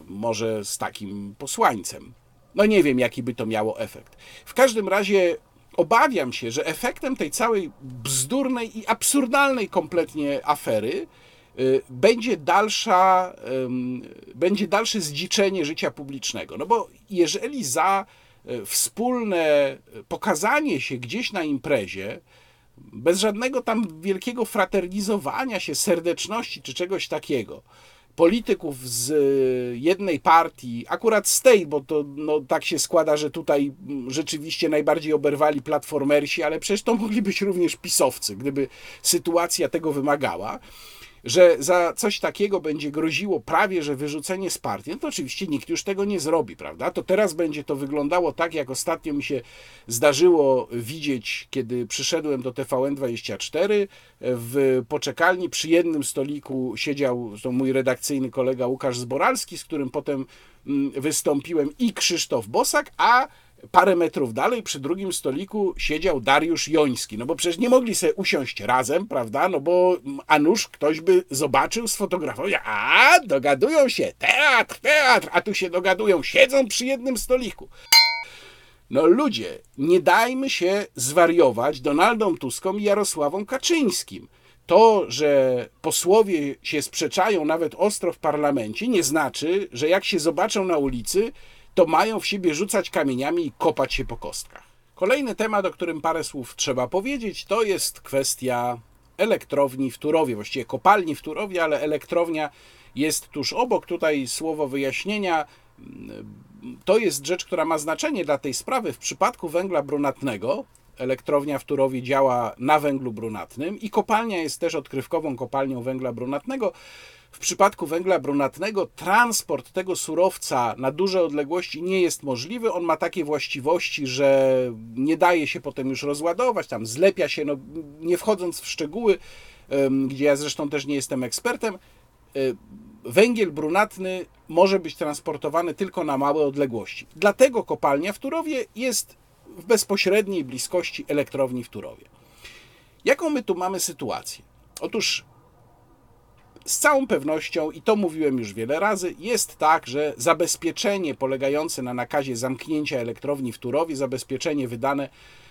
Może z takim posłańcem. No nie wiem, jaki by to miało efekt. W każdym razie obawiam się, że efektem tej całej bzdurnej i absurdalnej kompletnie afery y, będzie dalsza, będzie dalsze zdziczenie życia publicznego. No bo jeżeli za y, wspólne pokazanie się gdzieś na imprezie, bez żadnego tam wielkiego fraternizowania się, serdeczności czy czegoś takiego, polityków z e, jednej partii, akurat z tej, bo to no, tak się składa, że tutaj mm, rzeczywiście najbardziej oberwali platformersi, ale przecież to mogli być również pisowcy, gdyby sytuacja tego wymagała że za coś takiego będzie groziło prawie, że wyrzucenie z partii, no to oczywiście nikt już tego nie zrobi, prawda? To teraz będzie to wyglądało tak, jak ostatnio mi się zdarzyło widzieć, kiedy przyszedłem do TVN24 w poczekalni przy jednym stoliku siedział to mój redakcyjny kolega Łukasz Zboralski, z którym potem mm, wystąpiłem i Krzysztof Bosak, a parę metrów dalej przy drugim stoliku siedział Dariusz Joński, no bo przecież nie mogli sobie usiąść razem, prawda, no bo a nuż ktoś by zobaczył, sfotografował, a dogadują się, teatr, teatr, a tu się dogadują, siedzą przy jednym stoliku. No ludzie, nie dajmy się zwariować Donaldom Tuskom i Jarosławom Kaczyńskim. To, że posłowie się sprzeczają nawet ostro w parlamencie, nie znaczy, że jak się zobaczą na ulicy, to mają w siebie rzucać kamieniami i kopać się po kostkach. Kolejny temat, o którym parę słów trzeba powiedzieć, to jest kwestia elektrowni w Turowie, właściwie kopalni w Turowie, ale elektrownia jest tuż obok. Tutaj słowo wyjaśnienia. To jest rzecz, która ma znaczenie dla tej sprawy. W przypadku węgla brunatnego elektrownia w Turowie działa na węglu brunatnym i kopalnia jest też odkrywkową kopalnią węgla brunatnego. W przypadku węgla brunatnego transport tego surowca na duże odległości nie jest możliwy. On ma takie właściwości, że nie daje się potem już rozładować, tam zlepia się, no, nie wchodząc w szczegóły, gdzie ja zresztą też nie jestem ekspertem. E, węgiel brunatny może być transportowany tylko na małe odległości. Dlatego kopalnia w Turowie jest w bezpośredniej bliskości elektrowni w Turowie. Jaką my tu mamy sytuację? Otóż z całą pewnością, i to mówiłem już wiele razy, jest tak, że zabezpieczenie polegające na nakazie zamknięcia elektrowni w Turowie, zabezpieczenie wydane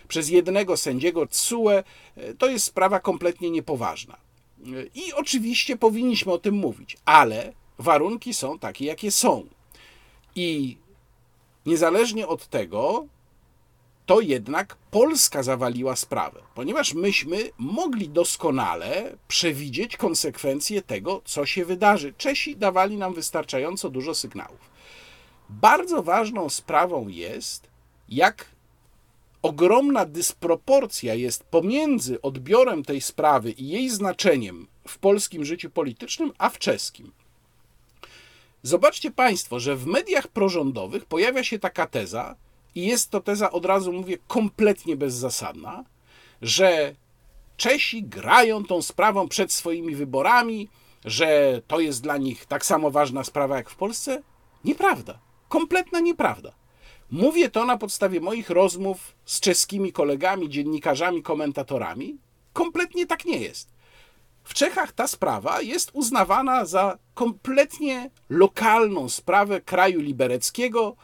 przez jednego sędziego TSUE, to jest sprawa kompletnie niepoważna. I oczywiście powinniśmy o tym mówić, ale warunki są takie, jakie są. I niezależnie od tego, to jednak Polska zawaliła sprawę, ponieważ myśmy mogli doskonale przewidzieć konsekwencje tego, co się wydarzy. Czesi dawali nam wystarczająco dużo sygnałów. Bardzo ważną sprawą jest, jak ogromna dysproporcja jest pomiędzy odbiorem tej sprawy i jej znaczeniem w polskim życiu politycznym, a w czeskim. Zobaczcie Państwo, że w mediach prorządowych pojawia się taka teza, i jest to teza, od razu mówię, kompletnie bezzasadna, że Czesi grają tą sprawą przed swoimi wyborami, że to jest dla nich tak samo ważna sprawa jak w Polsce. Nieprawda. Kompletna nieprawda. Mówię to na podstawie moich rozmów z czeskimi kolegami, dziennikarzami, komentatorami. Kompletnie tak nie jest. W Czechach ta sprawa jest uznawana za kompletnie lokalną sprawę kraju libereckiego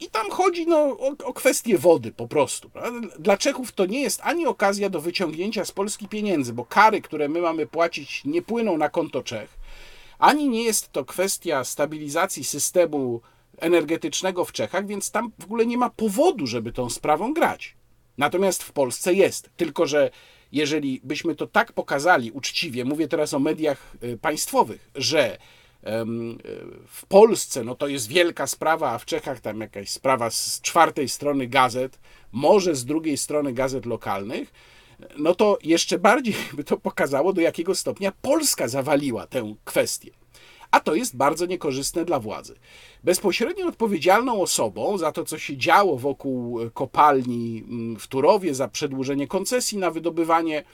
i tam chodzi no, o, o kwestię wody po prostu. Dla Czechów to nie jest ani okazja do wyciągnięcia z Polski pieniędzy, bo kary, które my mamy płacić, nie płyną na konto Czech, ani nie jest to kwestia stabilizacji systemu energetycznego w Czechach, więc tam w ogóle nie ma powodu, żeby tą sprawą grać. Natomiast w Polsce jest. Tylko, że jeżeli byśmy to tak pokazali uczciwie, mówię teraz o mediach y, państwowych, że w Polsce no to jest wielka sprawa, a w Czechach tam jakaś sprawa z czwartej strony gazet, może z drugiej strony gazet lokalnych, no to jeszcze bardziej by to pokazało, do jakiego stopnia Polska zawaliła tę kwestię. A to jest bardzo niekorzystne dla władzy. Bezpośrednio odpowiedzialną osobą za to, co się działo wokół kopalni mm, w Turowie, za przedłużenie koncesji na wydobywanie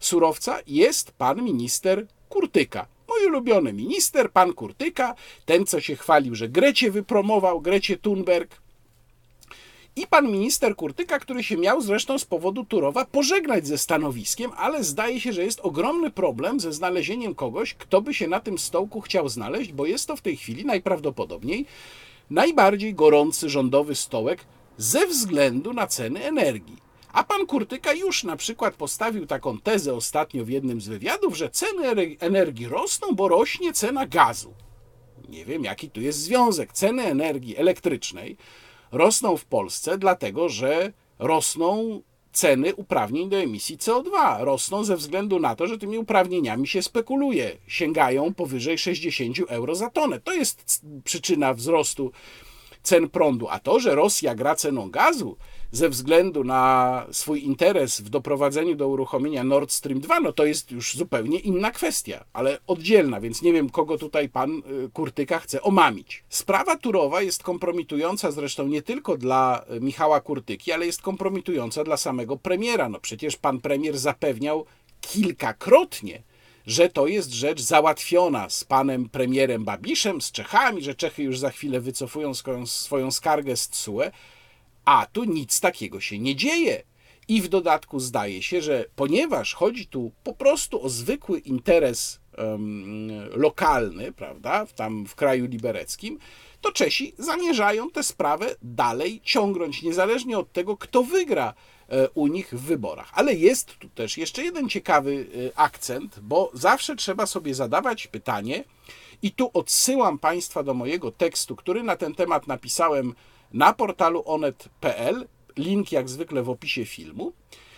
surowca jest pan minister Kurtyka. Mój ulubiony minister, pan Kurtyka, ten co się chwalił, że Grecie wypromował, Grecie Thunberg. I pan minister Kurtyka, który się miał zresztą z powodu Turowa pożegnać ze stanowiskiem, ale zdaje się, że jest ogromny problem ze znalezieniem kogoś, kto by się na tym stołku chciał znaleźć, bo jest to w tej chwili najprawdopodobniej najbardziej gorący rządowy stołek ze względu na ceny energii. A pan Kurtyka już na przykład postawił taką tezę ostatnio w jednym z wywiadów, że ceny energii rosną, bo rośnie cena gazu. Nie wiem, jaki tu jest związek. Ceny energii elektrycznej rosną w Polsce, dlatego że rosną ceny uprawnień do emisji CO2. Rosną ze względu na to, że tymi uprawnieniami się spekuluje. Sięgają powyżej 60 euro za tonę. To jest przyczyna wzrostu cen prądu. A to, że Rosja gra ceną gazu, ze względu na swój interes w doprowadzeniu do uruchomienia Nord Stream 2, no to jest już zupełnie inna kwestia, ale oddzielna, więc nie wiem, kogo tutaj pan y, Kurtyka chce omamić. Sprawa Turowa jest kompromitująca zresztą nie tylko dla y, Michała Kurtyki, ale jest kompromitująca dla samego premiera. No przecież pan premier zapewniał kilkakrotnie, że to jest rzecz załatwiona z panem premierem Babiszem, z Czechami, że Czechy już za chwilę wycofują swoją, swoją skargę z TSUE, a tu nic takiego się nie dzieje. I w dodatku zdaje się, że ponieważ chodzi tu po prostu o zwykły interes um, lokalny, prawda, tam w kraju libereckim, to Czesi zamierzają tę sprawę dalej ciągnąć, niezależnie od tego, kto wygra e, u nich w wyborach. Ale jest tu też jeszcze jeden ciekawy e, akcent, bo zawsze trzeba sobie zadawać pytanie, i tu odsyłam Państwa do mojego tekstu, który na ten temat napisałem na portalu onet.pl, link jak zwykle w opisie filmu,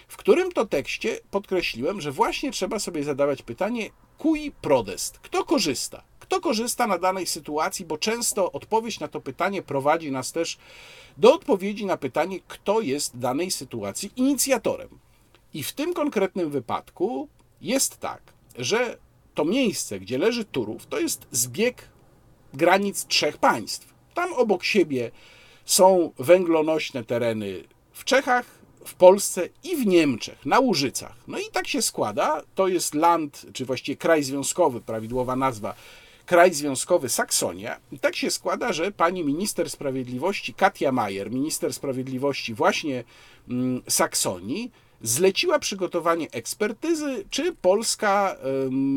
w którym to tekście podkreśliłem, że właśnie trzeba sobie zadawać pytanie, cui prodest, kto korzysta? Kto korzysta na danej sytuacji, bo często odpowiedź na to pytanie prowadzi nas też do odpowiedzi na pytanie, kto jest danej sytuacji inicjatorem. I w tym konkretnym wypadku jest tak, że to miejsce, gdzie leży Turów, to jest zbieg granic trzech państw. Tam obok siebie są węglonośne tereny w Czechach, w Polsce i w Niemczech, na Łużycach. No i tak się składa, to jest land, czy właściwie kraj związkowy, prawidłowa nazwa, kraj związkowy Saksonia. I tak się składa, że pani minister sprawiedliwości Katia Majer, minister sprawiedliwości właśnie mm, Saksonii, zleciła przygotowanie ekspertyzy, czy Polska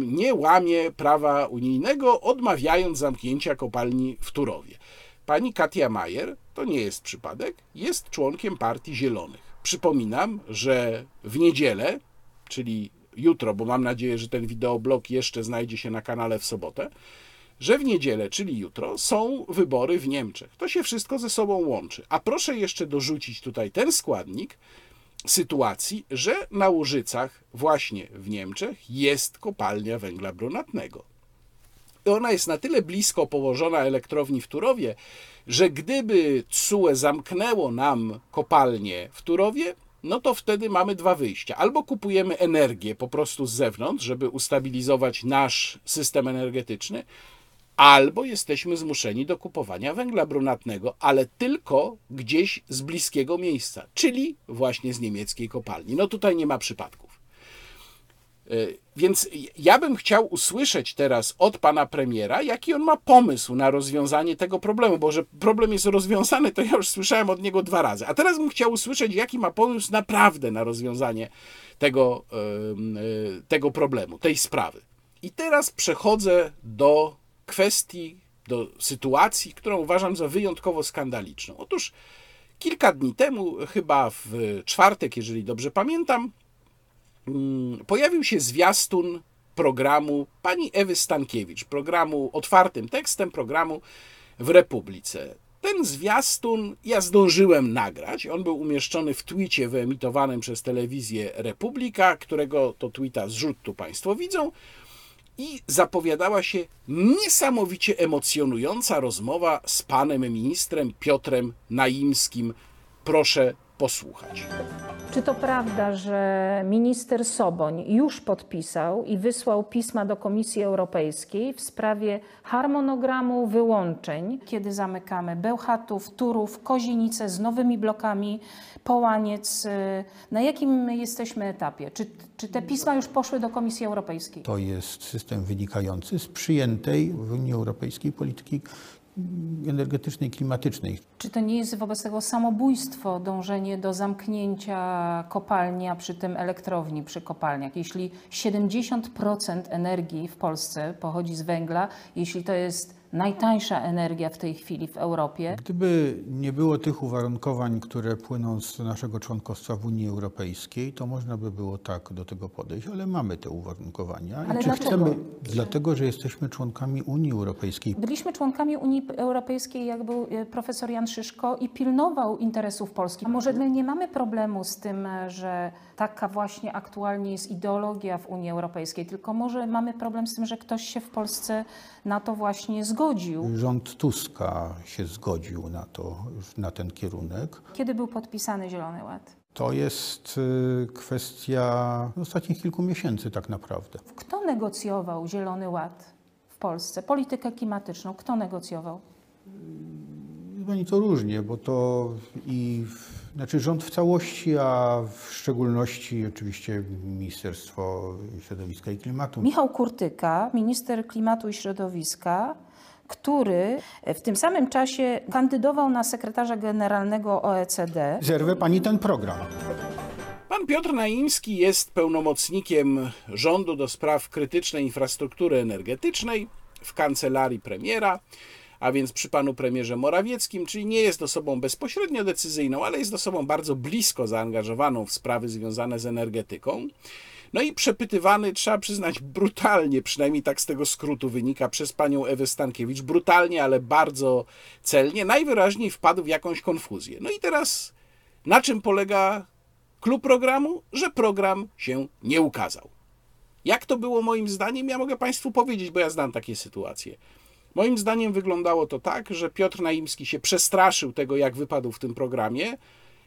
nie łamie prawa unijnego, odmawiając zamknięcia kopalni w Turowie. Pani Katia Majer, to nie jest przypadek, jest członkiem Partii Zielonych. Przypominam, że w niedzielę, czyli jutro, bo mam nadzieję, że ten wideoblog jeszcze znajdzie się na kanale w sobotę, że w niedzielę, czyli jutro, są wybory w Niemczech. To się wszystko ze sobą łączy. A proszę jeszcze dorzucić tutaj ten składnik sytuacji, że na Łużycach, właśnie w Niemczech, jest kopalnia węgla brunatnego ona jest na tyle blisko położona elektrowni w Turowie, że gdyby CUE zamknęło nam kopalnię w Turowie, no to wtedy mamy dwa wyjścia. Albo kupujemy energię po prostu z zewnątrz, żeby ustabilizować nasz system energetyczny, albo jesteśmy zmuszeni do kupowania węgla brunatnego, ale tylko gdzieś z bliskiego miejsca, czyli właśnie z niemieckiej kopalni. No tutaj nie ma przypadku. E, więc ja bym chciał usłyszeć teraz od pana premiera, jaki on ma pomysł na rozwiązanie tego problemu, bo że problem jest rozwiązany, to ja już słyszałem od niego dwa razy. A teraz bym chciał usłyszeć, jaki ma pomysł naprawdę na rozwiązanie tego, e, tego problemu, tej sprawy. I teraz przechodzę do kwestii, do sytuacji, którą uważam za wyjątkowo skandaliczną. Otóż kilka dni temu, chyba w czwartek, jeżeli dobrze pamiętam, pojawił się zwiastun programu pani Ewy Stankiewicz, programu otwartym tekstem, programu w Republice. Ten zwiastun ja zdążyłem nagrać. On był umieszczony w twicie wyemitowanym przez telewizję Republika, którego to tweeta zrzut tu Państwo widzą. I zapowiadała się niesamowicie emocjonująca rozmowa z panem ministrem Piotrem Naimskim. Proszę posłuchać. Czy to prawda, że minister Soboń już podpisał i wysłał pisma do Komisji Europejskiej w sprawie harmonogramu wyłączeń, kiedy zamykamy Bełchatów, Turów, Kozinice z nowymi blokami, Połaniec? Na jakim jesteśmy etapie? Czy, czy te pisma już poszły do Komisji Europejskiej? To jest system wynikający z przyjętej w Unii Europejskiej polityki energetycznej, klimatycznej. Czy to nie jest wobec tego samobójstwo, dążenie do zamknięcia kopalni, a przy tym elektrowni przy kopalniach? Jeśli 70% energii w Polsce pochodzi z węgla, jeśli to jest najtańsza energia w tej chwili w Europie. Gdyby nie było tych uwarunkowań, które płyną z naszego członkostwa w Unii Europejskiej, to można by było tak do tego podejść, ale mamy te uwarunkowania. Ale I czy dlaczego? chcemy? Dlatego, że jesteśmy członkami Unii Europejskiej. Byliśmy członkami Unii Europejskiej, jak był e, profesor Jan Szyszko i pilnował interesów Polski. A może my nie mamy problemu z tym, e, że taka właśnie aktualnie jest ideologia w Unii Europejskiej, tylko może mamy problem z tym, że ktoś się w Polsce na to właśnie zgodził. Rząd Tuska się zgodził na to, na ten kierunek. Kiedy był podpisany Zielony Ład? To jest y, kwestia ostatnich kilku miesięcy tak naprawdę. Kto negocjował Zielony Ład w Polsce? Politykę klimatyczną. Kto negocjował? Pani to różnie, bo to i znaczy rząd w całości, a w szczególności oczywiście Ministerstwo Środowiska i Klimatu. Michał Kurtyka, minister klimatu i środowiska, który w tym samym czasie kandydował na sekretarza generalnego OECD. Zerwę pani ten program. Pan Piotr Naimski jest pełnomocnikiem rządu do spraw krytycznej infrastruktury energetycznej w kancelarii premiera, a więc przy panu premierze Morawieckim, czyli nie jest osobą bezpośrednio decyzyjną, ale jest osobą bardzo blisko zaangażowaną w sprawy związane z energetyką. No i przepytywany, trzeba przyznać, brutalnie, przynajmniej tak z tego skrótu wynika, przez panią Ewę Stankiewicz. Brutalnie, ale bardzo celnie. Najwyraźniej wpadł w jakąś konfuzję. No i teraz na czym polega klub programu? Że program się nie ukazał. Jak to było moim zdaniem? Ja mogę Państwu powiedzieć, bo ja znam takie sytuacje. Moim zdaniem wyglądało to tak, że Piotr Naimski się przestraszył tego, jak wypadł w tym programie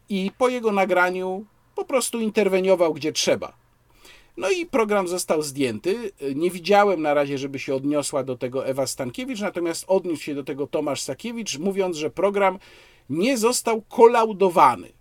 i po jego nagraniu po prostu interweniował gdzie trzeba. No i program został zdjęty. Nie widziałem na razie, żeby się odniosła do tego Ewa Stankiewicz, natomiast odniósł się do tego Tomasz Sakiewicz, mówiąc, że program nie został kolaudowany.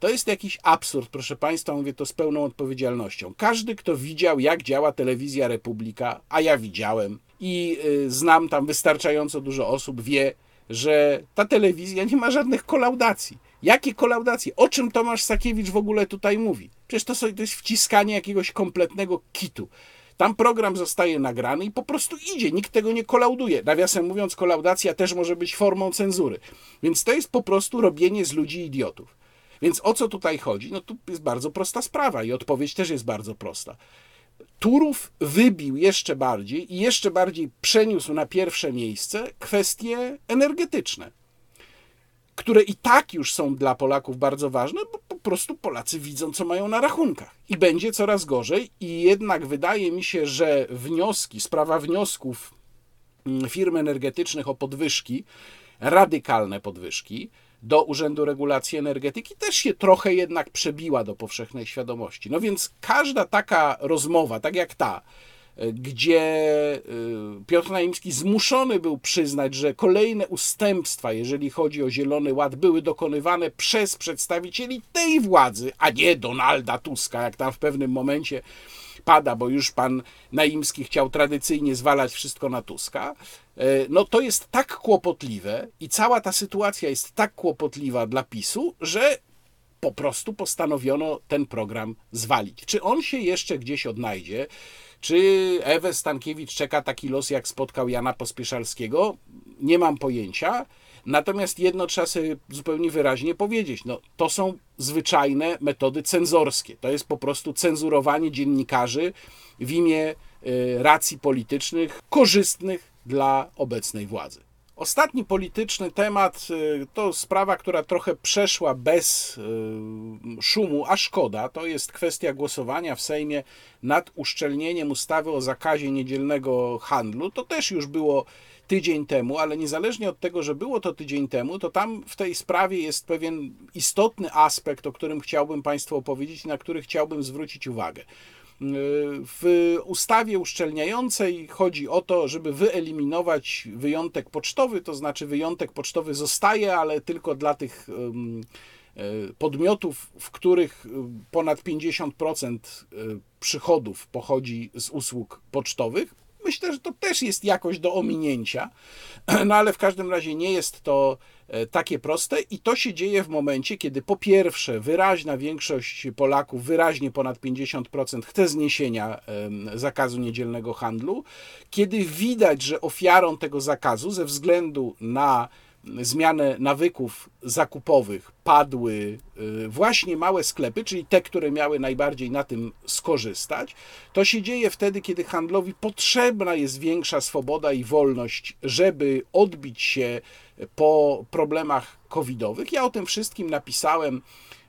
To jest jakiś absurd, proszę Państwa, mówię to z pełną odpowiedzialnością. Każdy, kto widział, jak działa telewizja Republika, a ja widziałem i y, znam tam wystarczająco dużo osób, wie, że ta telewizja nie ma żadnych kolaudacji. Jakie kolaudacje? O czym Tomasz Sakiewicz w ogóle tutaj mówi? Przecież to, to jest wciskanie jakiegoś kompletnego kitu. Tam program zostaje nagrany i po prostu idzie, nikt tego nie kolauduje. Nawiasem mówiąc, kolaudacja też może być formą cenzury. Więc to jest po prostu robienie z ludzi idiotów. Więc o co tutaj chodzi? No tu jest bardzo prosta sprawa i odpowiedź też jest bardzo prosta. Turów wybił jeszcze bardziej i jeszcze bardziej przeniósł na pierwsze miejsce kwestie energetyczne, które i tak już są dla Polaków bardzo ważne, bo po prostu Polacy widzą, co mają na rachunkach. I będzie coraz gorzej, i jednak wydaje mi się, że wnioski, sprawa wniosków mm, firm energetycznych o podwyżki, radykalne podwyżki, do Urzędu Regulacji Energetyki też się trochę jednak przebiła do powszechnej świadomości. No więc każda taka rozmowa, tak jak ta, gdzie y, Piotr Naimski zmuszony był przyznać, że kolejne ustępstwa, jeżeli chodzi o Zielony Ład, były dokonywane przez przedstawicieli tej władzy, a nie Donalda Tuska, jak tam w pewnym momencie pada, bo już pan Naimski chciał tradycyjnie zwalać wszystko na Tuska, e, no to jest tak kłopotliwe i cała ta sytuacja jest tak kłopotliwa dla PiSu, że po prostu postanowiono ten program zwalić. Czy on się jeszcze gdzieś odnajdzie? Czy Ewę Stankiewicz czeka taki los, jak spotkał Jana Pospieszalskiego? Nie mam pojęcia. Natomiast jedno trzeba sobie zupełnie wyraźnie powiedzieć: no, to są zwyczajne metody cenzorskie. To jest po prostu cenzurowanie dziennikarzy w imię y, racji politycznych korzystnych dla obecnej władzy. Ostatni polityczny temat y, to sprawa, która trochę przeszła bez y, szumu, a szkoda. To jest kwestia głosowania w Sejmie nad uszczelnieniem ustawy o zakazie niedzielnego handlu. To też już było tydzień temu, ale niezależnie od tego, że było to tydzień temu, to tam w tej sprawie jest pewien istotny aspekt, o którym chciałbym Państwu opowiedzieć i na który chciałbym zwrócić uwagę. W ustawie uszczelniającej chodzi o to, żeby wyeliminować wyjątek pocztowy, to znaczy wyjątek pocztowy zostaje, ale tylko dla tych e, podmiotów, w których ponad 50% e, przychodów pochodzi z usług pocztowych. Myślę, że to też jest jakoś do ominięcia, no ale w każdym razie nie jest to e, takie proste i to się dzieje w momencie, kiedy po pierwsze wyraźna większość Polaków, wyraźnie ponad 50% chce zniesienia zakazu niedzielnego handlu, kiedy widać, że ofiarą tego zakazu ze względu na zmianę nawyków zakupowych padły y, właśnie małe sklepy, czyli te, które miały najbardziej na tym skorzystać. To się dzieje wtedy, kiedy handlowi potrzebna jest większa swoboda i wolność, żeby odbić się po problemach covidowych. Ja o tym wszystkim napisałem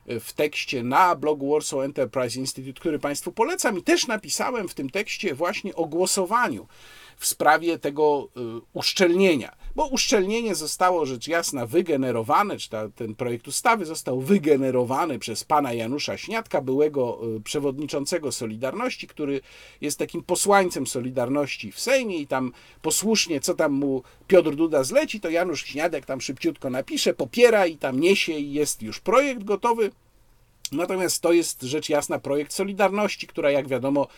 w tekście na blogu Warsaw Enterprise Institute, który Państwu polecam i też napisałem w tym tekście właśnie o głosowaniu w sprawie tego y, uszczelnienia. Bo uszczelnienie zostało rzecz jasna wygenerowane, czy ta, ten projekt ustawy został wygenerowany przez pana Janusza Śniadka, byłego y, przewodniczącego Solidarności, który jest takim posłańcem Solidarności w Sejmie i tam posłusznie, co tam mu Piotr Duda zleci, to Janusz Śniadek tam szybciutko napisze, popiera i tam niesie i jest już projekt gotowy. Natomiast to jest rzecz jasna projekt Solidarności, która jak wiadomo E,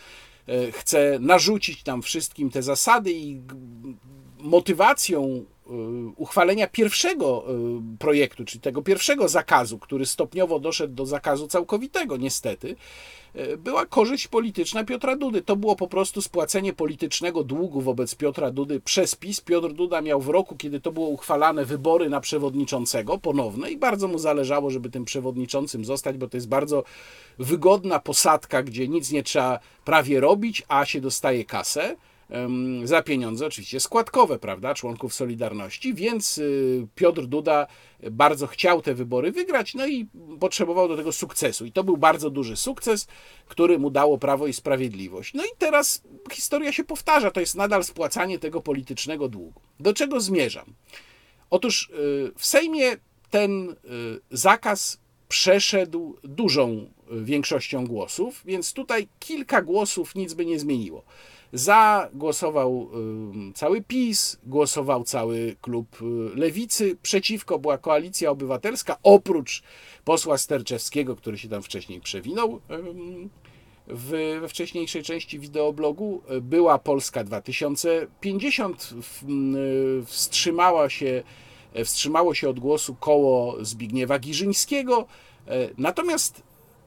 chce narzucić tam wszystkim te zasady i motywacją e, uchwalenia pierwszego e, projektu, czyli tego pierwszego zakazu, który stopniowo doszedł do zakazu całkowitego, niestety, była korzyść polityczna Piotra Dudy. To było po prostu spłacenie politycznego długu wobec Piotra Dudy przez PiS. Piotr Duda miał w roku, kiedy to było uchwalane, wybory na przewodniczącego ponowne i bardzo mu zależało, żeby tym przewodniczącym zostać, bo to jest bardzo wygodna posadka, gdzie nic nie trzeba prawie robić, a się dostaje kasę za pieniądze oczywiście składkowe, prawda, członków Solidarności, więc y, Piotr Duda bardzo chciał te wybory wygrać, no i potrzebował do tego sukcesu. I to był bardzo duży sukces, który mu dało Prawo i Sprawiedliwość. No i teraz historia się powtarza, to jest nadal spłacanie tego politycznego długu. Do czego zmierzam? Otóż y, w Sejmie ten y, zakaz przeszedł dużą większością głosów, więc tutaj kilka głosów nic by nie zmieniło. Za głosował cały PiS, głosował cały klub y, Lewicy, przeciwko była koalicja obywatelska, oprócz posła Sterczewskiego, który się tam wcześniej przewinął w, we wcześniejszej części wideoblogu. Była Polska 2050, y, wstrzymała się, wstrzymało się od głosu koło Zbigniewa Giżyńskiego, e, natomiast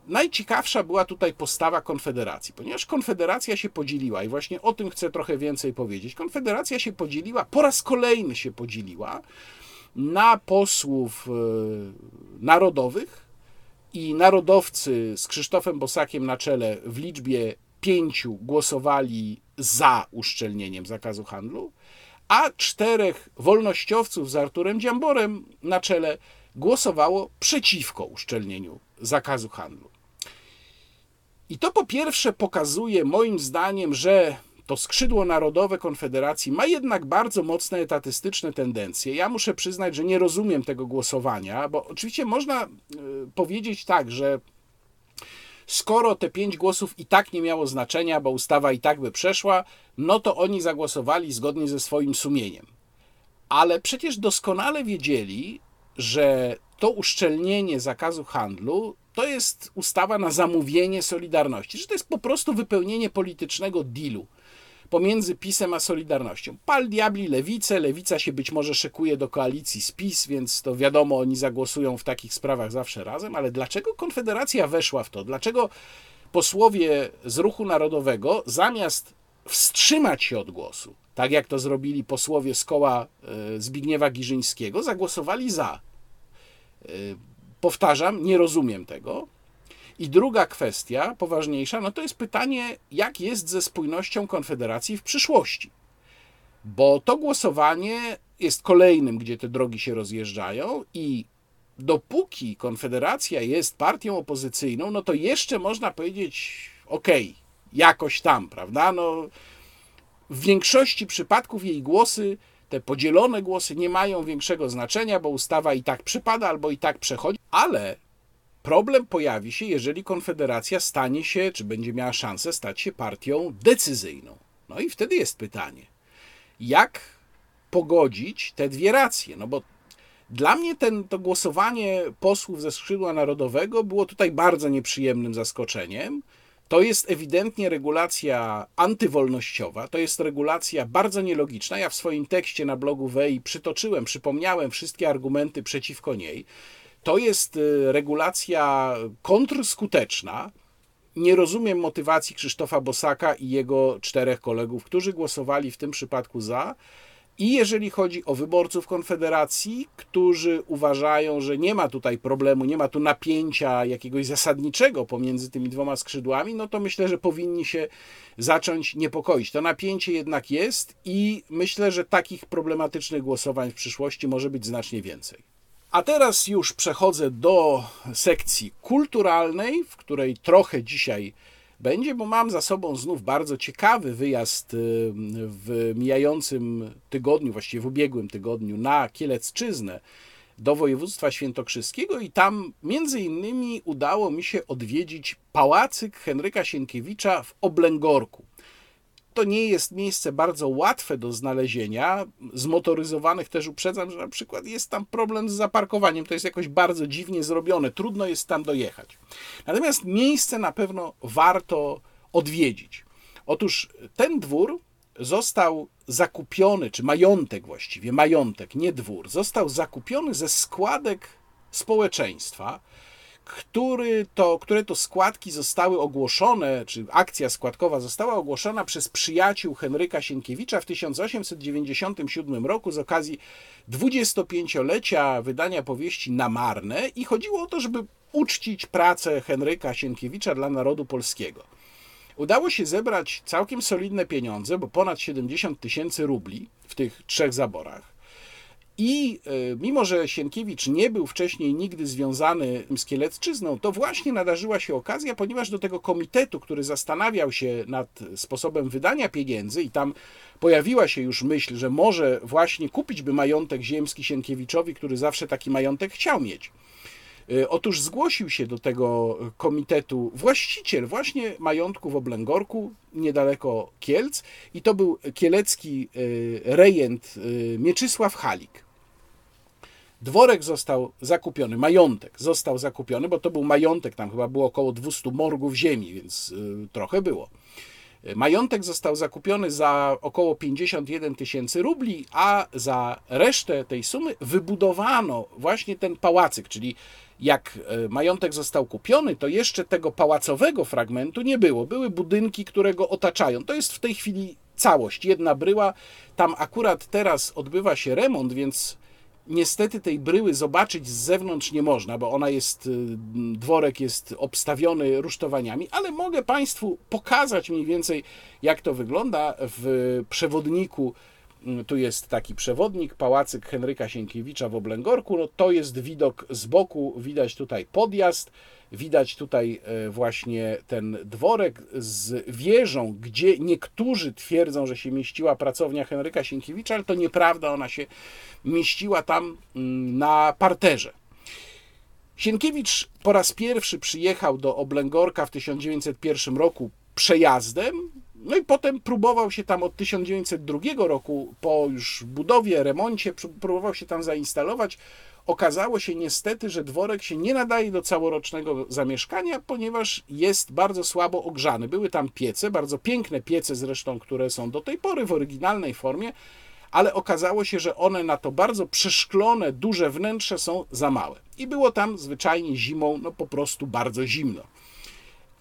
Najciekawsza była tutaj postawa Konfederacji, ponieważ Konfederacja się podzieliła i właśnie o tym chcę trochę więcej powiedzieć. Konfederacja się podzieliła, po raz kolejny się podzieliła na posłów e, narodowych i narodowcy z Krzysztofem Bosakiem na czele w liczbie pięciu głosowali za uszczelnieniem zakazu handlu, a czterech wolnościowców z Arturem Dziamborem na czele głosowało przeciwko uszczelnieniu zakazu handlu. I to po pierwsze pokazuje moim zdaniem, że to skrzydło narodowe Konfederacji ma jednak bardzo mocne etatystyczne tendencje. Ja muszę przyznać, że nie rozumiem tego głosowania, bo oczywiście można y, powiedzieć tak, że skoro te pięć głosów i tak nie miało znaczenia, bo ustawa i tak by przeszła, no to oni zagłosowali zgodnie ze swoim sumieniem. Ale przecież doskonale wiedzieli, że to uszczelnienie zakazu handlu to jest ustawa na zamówienie Solidarności, że to jest po prostu wypełnienie politycznego dealu pomiędzy PiSem a Solidarnością. Pal diabli lewicę, lewica się być może szykuje do koalicji z PiS, więc to wiadomo, oni zagłosują w takich sprawach zawsze razem, ale dlaczego Konfederacja weszła w to? Dlaczego posłowie z Ruchu Narodowego zamiast wstrzymać się od głosu, tak jak to zrobili posłowie z koła e, Zbigniewa Giżyńskiego, zagłosowali za. E, Powtarzam, nie rozumiem tego. I druga kwestia, poważniejsza, no to jest pytanie, jak jest ze spójnością Konfederacji w przyszłości. Bo to głosowanie jest kolejnym, gdzie te drogi się rozjeżdżają i dopóki Konfederacja jest partią opozycyjną, no to jeszcze można powiedzieć, okej, okay, jakoś tam, prawda? No, w większości przypadków jej głosy te podzielone głosy nie mają większego znaczenia, bo ustawa i tak przypada albo i tak przechodzi, ale problem pojawi się, jeżeli Konfederacja stanie się, czy będzie miała szansę stać się partią decyzyjną. No i wtedy jest pytanie, jak pogodzić te dwie racje? No bo dla mnie ten, to głosowanie posłów ze skrzydła narodowego było tutaj bardzo nieprzyjemnym zaskoczeniem. To jest ewidentnie regulacja antywolnościowa, to jest regulacja bardzo nielogiczna. Ja w swoim tekście na blogu WEI przytoczyłem, przypomniałem wszystkie argumenty przeciwko niej. To jest y, regulacja kontrskuteczna. Nie rozumiem motywacji Krzysztofa Bosaka i jego czterech kolegów, którzy głosowali w tym przypadku za. I jeżeli chodzi o wyborców Konfederacji, którzy uważają, że nie ma tutaj problemu, nie ma tu napięcia jakiegoś zasadniczego pomiędzy tymi dwoma skrzydłami, no to myślę, że powinni się zacząć niepokoić. To napięcie jednak jest i myślę, że takich problematycznych głosowań w przyszłości może być znacznie więcej. A teraz już przechodzę do sekcji kulturalnej, w której trochę dzisiaj będzie, bo mam za sobą znów bardzo ciekawy wyjazd y, w mijającym tygodniu, właściwie w ubiegłym tygodniu na Kielecczyznę do województwa świętokrzyskiego i tam między innymi udało mi się odwiedzić pałacyk Henryka Sienkiewicza w Oblęgorku to nie jest miejsce bardzo łatwe do znalezienia. Zmotoryzowanych też uprzedzam, że na przykład jest tam problem z zaparkowaniem. To jest jakoś bardzo dziwnie zrobione. Trudno jest tam dojechać. Natomiast miejsce na pewno warto odwiedzić. Otóż ten dwór został zakupiony, czy majątek właściwie, majątek, nie dwór, został zakupiony ze składek społeczeństwa który to, które to składki zostały ogłoszone, czy akcja składkowa została ogłoszona przez przyjaciół Henryka Sienkiewicza w 1897 roku z okazji 25-lecia wydania powieści Na Marne i chodziło o to, żeby uczcić pracę Henryka Sienkiewicza dla narodu polskiego. Udało się zebrać całkiem solidne pieniądze, bo ponad 70 tysięcy rubli w tych trzech zaborach. I e, mimo, że Sienkiewicz nie był wcześniej nigdy związany z Kielecczyzną, to właśnie nadarzyła się okazja, ponieważ do tego komitetu, który zastanawiał się nad sposobem wydania pieniędzy i tam pojawiła się już myśl, że może właśnie kupić by majątek ziemski Sienkiewiczowi, który zawsze taki majątek chciał mieć. E, otóż zgłosił się do tego komitetu właściciel właśnie majątku w Oblęgorku, niedaleko Kielc, i to był kielecki e, rejent Mieczysław Halik. Dworek został zakupiony, majątek został zakupiony, bo to był majątek, tam chyba było około 200 morgów ziemi, więc y, trochę było. Majątek został zakupiony za około 51 tysięcy rubli, a za resztę tej sumy wybudowano właśnie ten pałacyk, czyli jak y, majątek został kupiony, to jeszcze tego pałacowego fragmentu nie było. Były budynki, które go otaczają. To jest w tej chwili całość, jedna bryła. Tam akurat teraz odbywa się remont, więc Niestety tej bryły zobaczyć z zewnątrz nie można, bo ona jest, y, dworek jest obstawiony rusztowaniami, ale mogę Państwu pokazać mniej więcej, jak to wygląda w przewodniku. Y, tu jest taki przewodnik, pałacyk Henryka Sienkiewicza w Oblęgorku. No, to jest widok z boku, widać tutaj podjazd. Widać tutaj e, właśnie ten dworek z wieżą, gdzie niektórzy twierdzą, że się mieściła pracownia Henryka Sienkiewicza, ale to nieprawda, ona się mieściła tam mm, na parterze. Sienkiewicz po raz pierwszy przyjechał do Oblęgorka w 1901 roku przejazdem, no i potem próbował się tam od 1902 roku, po już budowie, remoncie, próbował się tam zainstalować. Okazało się niestety, że dworek się nie nadaje do całorocznego zamieszkania, ponieważ jest bardzo słabo ogrzany. Były tam piece, bardzo piękne piece zresztą, które są do tej pory w oryginalnej formie, ale okazało się, że one na to bardzo przeszklone, duże wnętrze są za małe. I było tam zwyczajnie zimą, no po prostu bardzo zimno.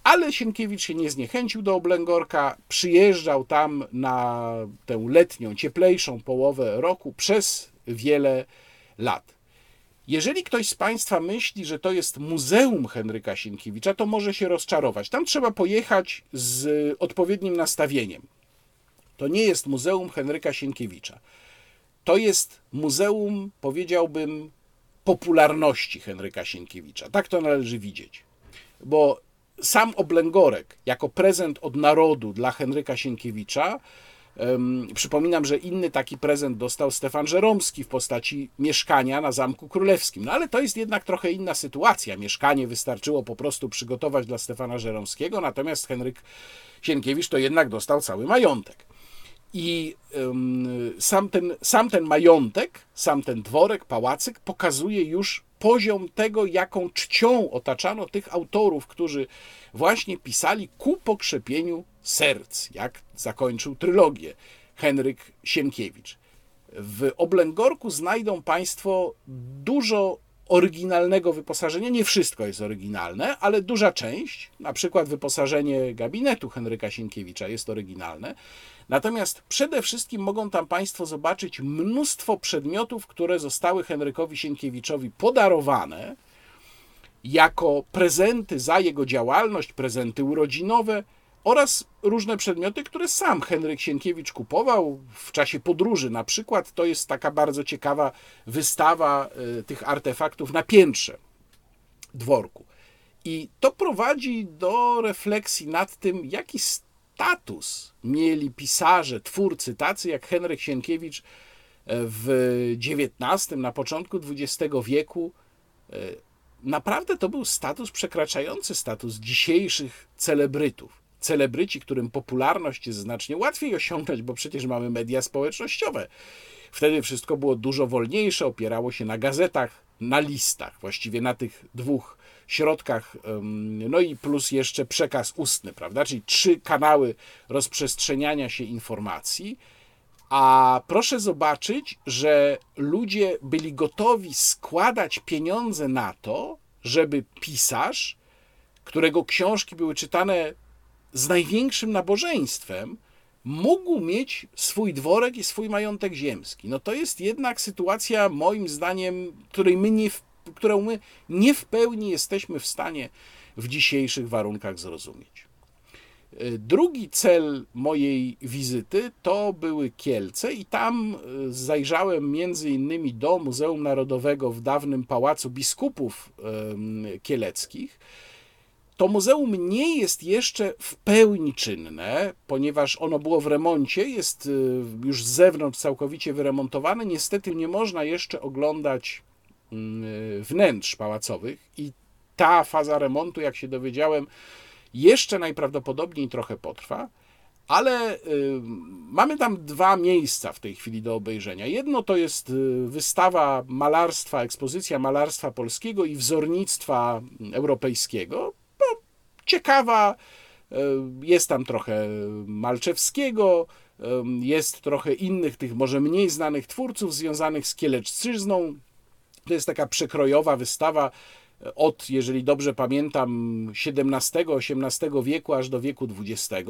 Ale Sienkiewicz się nie zniechęcił do Oblęgorka, przyjeżdżał tam na tę letnią, cieplejszą połowę roku przez wiele lat. Jeżeli ktoś z Państwa myśli, że to jest Muzeum Henryka Sienkiewicza, to może się rozczarować. Tam trzeba pojechać z odpowiednim nastawieniem. To nie jest Muzeum Henryka Sienkiewicza. To jest muzeum, powiedziałbym, popularności Henryka Sienkiewicza. Tak to należy widzieć. Bo sam oblęgorek, jako prezent od narodu dla Henryka Sienkiewicza, Przypominam, że inny taki prezent dostał Stefan Żeromski w postaci mieszkania na Zamku Królewskim. No ale to jest jednak trochę inna sytuacja. Mieszkanie wystarczyło po prostu przygotować dla Stefana Żeromskiego, natomiast Henryk Sienkiewicz to jednak dostał cały majątek. I um, sam, ten, sam ten majątek, sam ten dworek, pałacyk pokazuje już poziom tego, jaką czcią otaczano tych autorów, którzy właśnie pisali ku pokrzepieniu serc, jak zakończył trylogię Henryk Sienkiewicz. W Oblęgorku znajdą Państwo dużo oryginalnego wyposażenia. Nie wszystko jest oryginalne, ale duża część, na przykład wyposażenie gabinetu Henryka Sienkiewicza jest oryginalne. Natomiast przede wszystkim mogą tam Państwo zobaczyć mnóstwo przedmiotów, które zostały Henrykowi Sienkiewiczowi podarowane jako prezenty za jego działalność, prezenty urodzinowe oraz różne przedmioty, które sam Henryk Sienkiewicz kupował w czasie podróży. Na przykład to jest taka bardzo ciekawa wystawa y, tych artefaktów na piętrze dworku. I to prowadzi do refleksji nad tym, jaki status mieli pisarze, twórcy, tacy jak Henryk Sienkiewicz e, w XIX, na początku XX wieku. E, naprawdę to był status przekraczający status dzisiejszych celebrytów. Celebryci, którym popularność jest znacznie łatwiej osiągnąć, bo przecież mamy media społecznościowe. Wtedy wszystko było dużo wolniejsze, opierało się na gazetach, na listach, właściwie na tych dwóch środkach, no i plus jeszcze przekaz ustny, prawda? Czyli trzy kanały rozprzestrzeniania się informacji. A proszę zobaczyć, że ludzie byli gotowi składać pieniądze na to, żeby pisarz, którego książki były czytane z największym nabożeństwem, mógł mieć swój dworek i swój majątek ziemski. No to jest jednak sytuacja, moim zdaniem, której my nie, którą my nie w pełni jesteśmy w stanie w dzisiejszych warunkach zrozumieć. Drugi cel mojej wizyty to były Kielce i tam e, zajrzałem między innymi do Muzeum Narodowego w dawnym Pałacu Biskupów Kieleckich. To muzeum nie jest jeszcze w pełni czynne, ponieważ ono było w remoncie, jest e, już z zewnątrz całkowicie wyremontowane. Niestety nie można jeszcze oglądać wnętrz pałacowych i ta faza remontu, jak się dowiedziałem, jeszcze najprawdopodobniej trochę potrwa, ale y, mamy tam dwa miejsca w tej chwili do obejrzenia. Jedno to jest y, wystawa malarstwa, ekspozycja malarstwa polskiego i wzornictwa europejskiego. No, ciekawa, y, jest tam trochę Malczewskiego, jest trochę innych, tych może mniej znanych twórców związanych z Kieleczczyzną, to jest taka przekrojowa wystawa od, jeżeli dobrze pamiętam, XVII-XVIII wieku aż do wieku XX.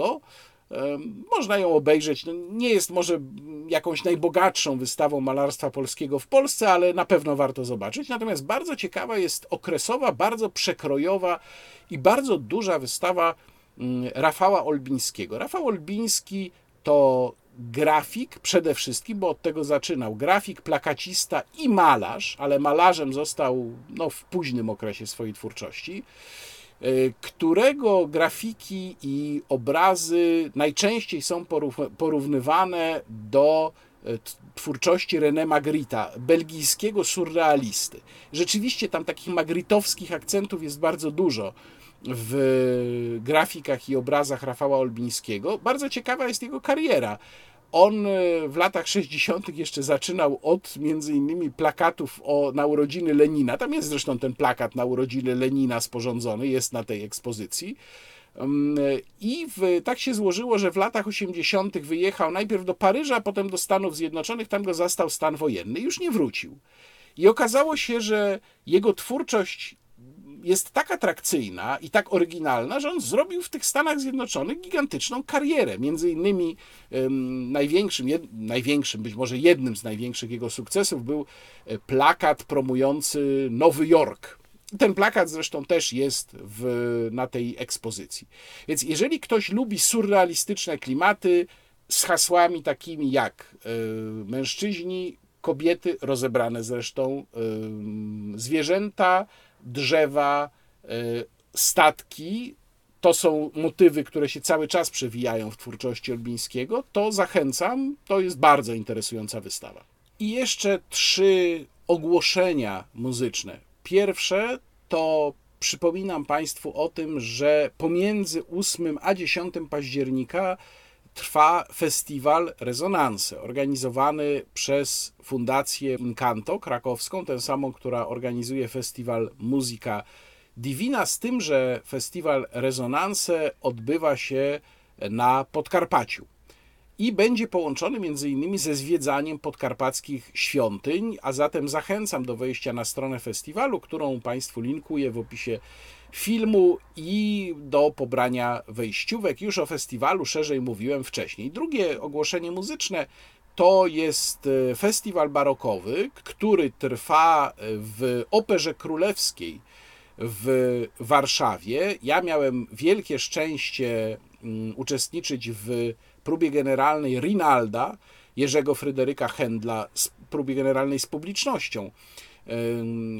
Można ją obejrzeć. No, nie jest może jakąś najbogatszą wystawą malarstwa polskiego w Polsce, ale na pewno warto zobaczyć. Natomiast bardzo ciekawa jest okresowa, bardzo przekrojowa i bardzo duża wystawa mm, Rafała Olbińskiego. Rafał Olbiński to grafik przede wszystkim, bo od tego zaczynał. Grafik, plakacista i malarz, ale malarzem został no, w późnym okresie swojej twórczości, e, którego grafiki i obrazy najczęściej są porównywane do e, twórczości René Magritta, belgijskiego surrealisty. Rzeczywiście tam takich magritowskich akcentów jest bardzo dużo w grafikach i obrazach Rafała Olbińskiego. Bardzo ciekawa jest jego kariera. On e, w latach 60. jeszcze zaczynał od między innymi plakatów o, na urodziny Lenina. Tam jest zresztą ten plakat na urodziny Lenina sporządzony, jest na tej ekspozycji. Mm, I w, tak się złożyło, że w latach 80. wyjechał najpierw do Paryża, potem do Stanów Zjednoczonych, tam go zastał stan wojenny już nie wrócił. I okazało się, że jego twórczość jest tak atrakcyjna i tak oryginalna, że on zrobił w tych Stanach Zjednoczonych gigantyczną karierę. Między innymi um, największym, jed, największym, być może jednym z największych jego sukcesów był e, plakat promujący Nowy Jork. Ten plakat zresztą też jest w, na tej ekspozycji. Więc jeżeli ktoś lubi surrealistyczne klimaty z hasłami takimi jak y, mężczyźni, kobiety, rozebrane zresztą, zwierzęta, drzewa, e, statki, to są motywy, które się cały czas przewijają w twórczości Olbińskiego, to zachęcam. To jest bardzo interesująca wystawa. I jeszcze trzy ogłoszenia muzyczne. Pierwsze to przypominam Państwu o tym, że pomiędzy 8 a 10 października trwa festiwal Rezonanse, organizowany przez Fundację Incanto krakowską, tę samą, która organizuje festiwal Muzyka Divina, z tym, że festiwal Rezonanse odbywa się na Podkarpaciu i będzie połączony między innymi ze zwiedzaniem podkarpackich świątyń, a zatem zachęcam do wejścia na stronę festiwalu, którą Państwu linkuję w opisie filmu i do pobrania wejściówek. Już o festiwalu szerzej mówiłem wcześniej. Drugie ogłoszenie muzyczne to jest e, festiwal barokowy, który trwa w Operze Królewskiej w Warszawie. Ja miałem wielkie szczęście mm, uczestniczyć w próbie generalnej Rinalda, Jerzego Fryderyka Händla, próbie generalnej z publicznością.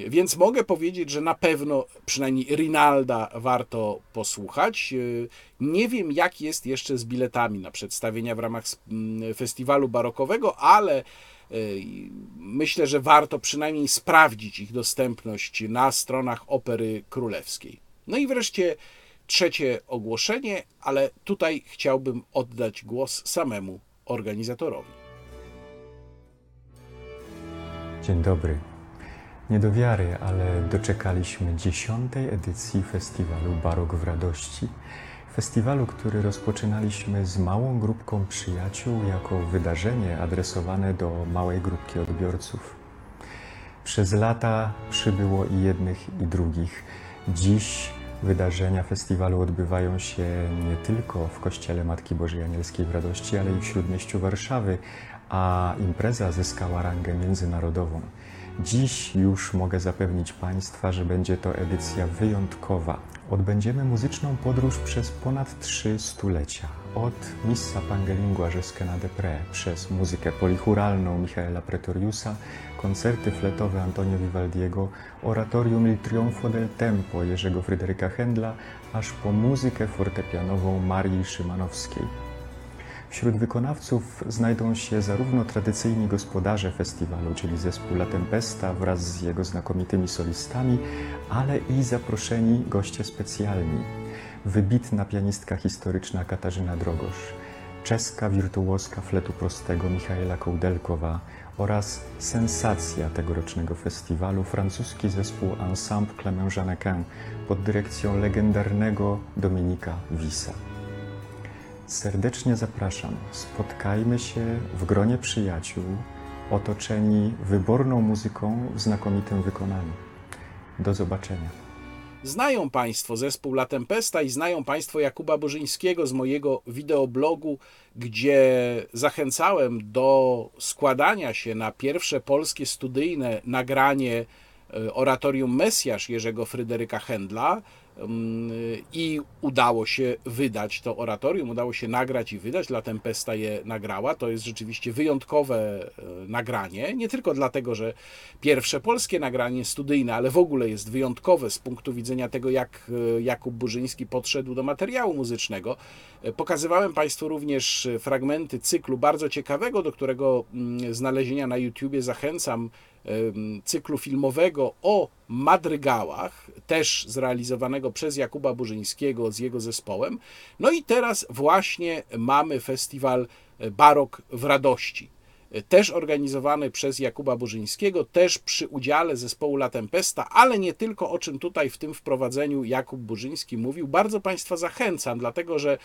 Więc mogę powiedzieć, że na pewno przynajmniej Rinalda warto posłuchać. Yy, nie wiem, jak jest jeszcze z biletami na przedstawienia w ramach mm, festiwalu barokowego, ale yy, myślę, że warto przynajmniej sprawdzić ich dostępność na stronach Opery Królewskiej. No i wreszcie trzecie ogłoszenie, ale tutaj chciałbym oddać głos samemu organizatorowi. Dzień dobry. Nie do wiary, ale doczekaliśmy dziesiątej edycji festiwalu Barok w Radości. Festiwalu, który rozpoczynaliśmy z małą grupką przyjaciół jako wydarzenie adresowane do małej grupki odbiorców. Przez lata przybyło i jednych, i drugich. Dziś wydarzenia festiwalu odbywają się nie tylko w Kościele Matki Bożej Anielskiej w Radości, ale i w Śródmieściu Warszawy, a impreza zyskała rangę międzynarodową. Dziś już mogę zapewnić Państwa, że będzie to edycja wyjątkowa. Odbędziemy muzyczną podróż przez ponad trzy stulecia. Od Missa Pangelingua Żeskena de Pre, przez muzykę polichuralną Michaela Pretoriusa, koncerty fletowe Antonio Vivaldiego, oratorium Il Trionfo del Tempo Jerzego Fryderyka Händla, aż po muzykę fortepianową Marii Szymanowskiej. Wśród wykonawców znajdą się zarówno tradycyjni gospodarze festiwalu, czyli zespół La Tempesta wraz z jego znakomitymi solistami, ale i zaproszeni goście specjalni. Wybitna pianistka historyczna Katarzyna Drogosz, czeska wirtuoska fletu prostego Michaela Kołdelkowa oraz sensacja tegorocznego festiwalu francuski zespół Ensemble Clement Janequin pod dyrekcją legendarnego Dominika Wisa. Serdecznie zapraszam. Spotkajmy się w gronie przyjaciół, otoczeni wyborną muzyką w znakomitym wykonaniu. Do zobaczenia. Znają Państwo zespół La Tempesta i znają Państwo Jakuba Burzyńskiego z mojego wideoblogu, gdzie zachęcałem do składania się na pierwsze polskie studyjne nagranie e, oratorium Mesjasz Jerzego Fryderyka Händla i udało się wydać to oratorium, udało się nagrać i wydać. La Tempesta je nagrała. To jest rzeczywiście wyjątkowe e, nagranie. Nie tylko dlatego, że pierwsze polskie nagranie studyjne, ale w ogóle jest wyjątkowe z punktu widzenia tego, jak e, Jakub Burzyński podszedł do materiału muzycznego. E, pokazywałem Państwu również fragmenty cyklu bardzo ciekawego, do którego mm, znalezienia na YouTubie zachęcam cyklu filmowego o madrygałach, też zrealizowanego przez Jakuba Burzyńskiego z jego zespołem. No i teraz właśnie mamy festiwal e, Barok w Radości. E, też organizowany przez Jakuba Burzyńskiego, też przy udziale zespołu La Tempesta, ale nie tylko, o czym tutaj w tym wprowadzeniu Jakub Burzyński mówił. Bardzo Państwa zachęcam, dlatego że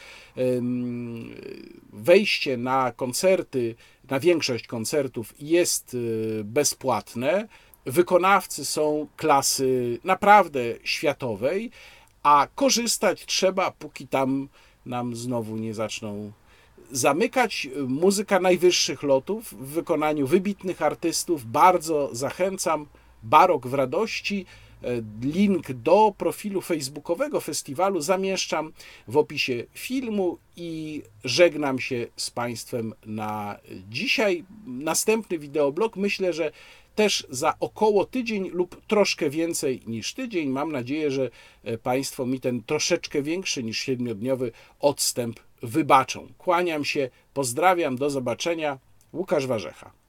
wejście na koncerty na większość koncertów jest y, bezpłatne. Wykonawcy są klasy naprawdę światowej, a korzystać trzeba, póki tam nam znowu nie zaczną zamykać. Muzyka najwyższych lotów w wykonaniu wybitnych artystów. Bardzo zachęcam. Barok w radości. E, link do profilu facebookowego festiwalu zamieszczam w opisie filmu i żegnam się z Państwem na dzisiaj. Następny wideoblog myślę, że też za około tydzień lub troszkę więcej niż tydzień. Mam nadzieję, że e, Państwo mi ten troszeczkę większy niż siedmiodniowy odstęp wybaczą. Kłaniam się, pozdrawiam, do zobaczenia. Łukasz Warzecha.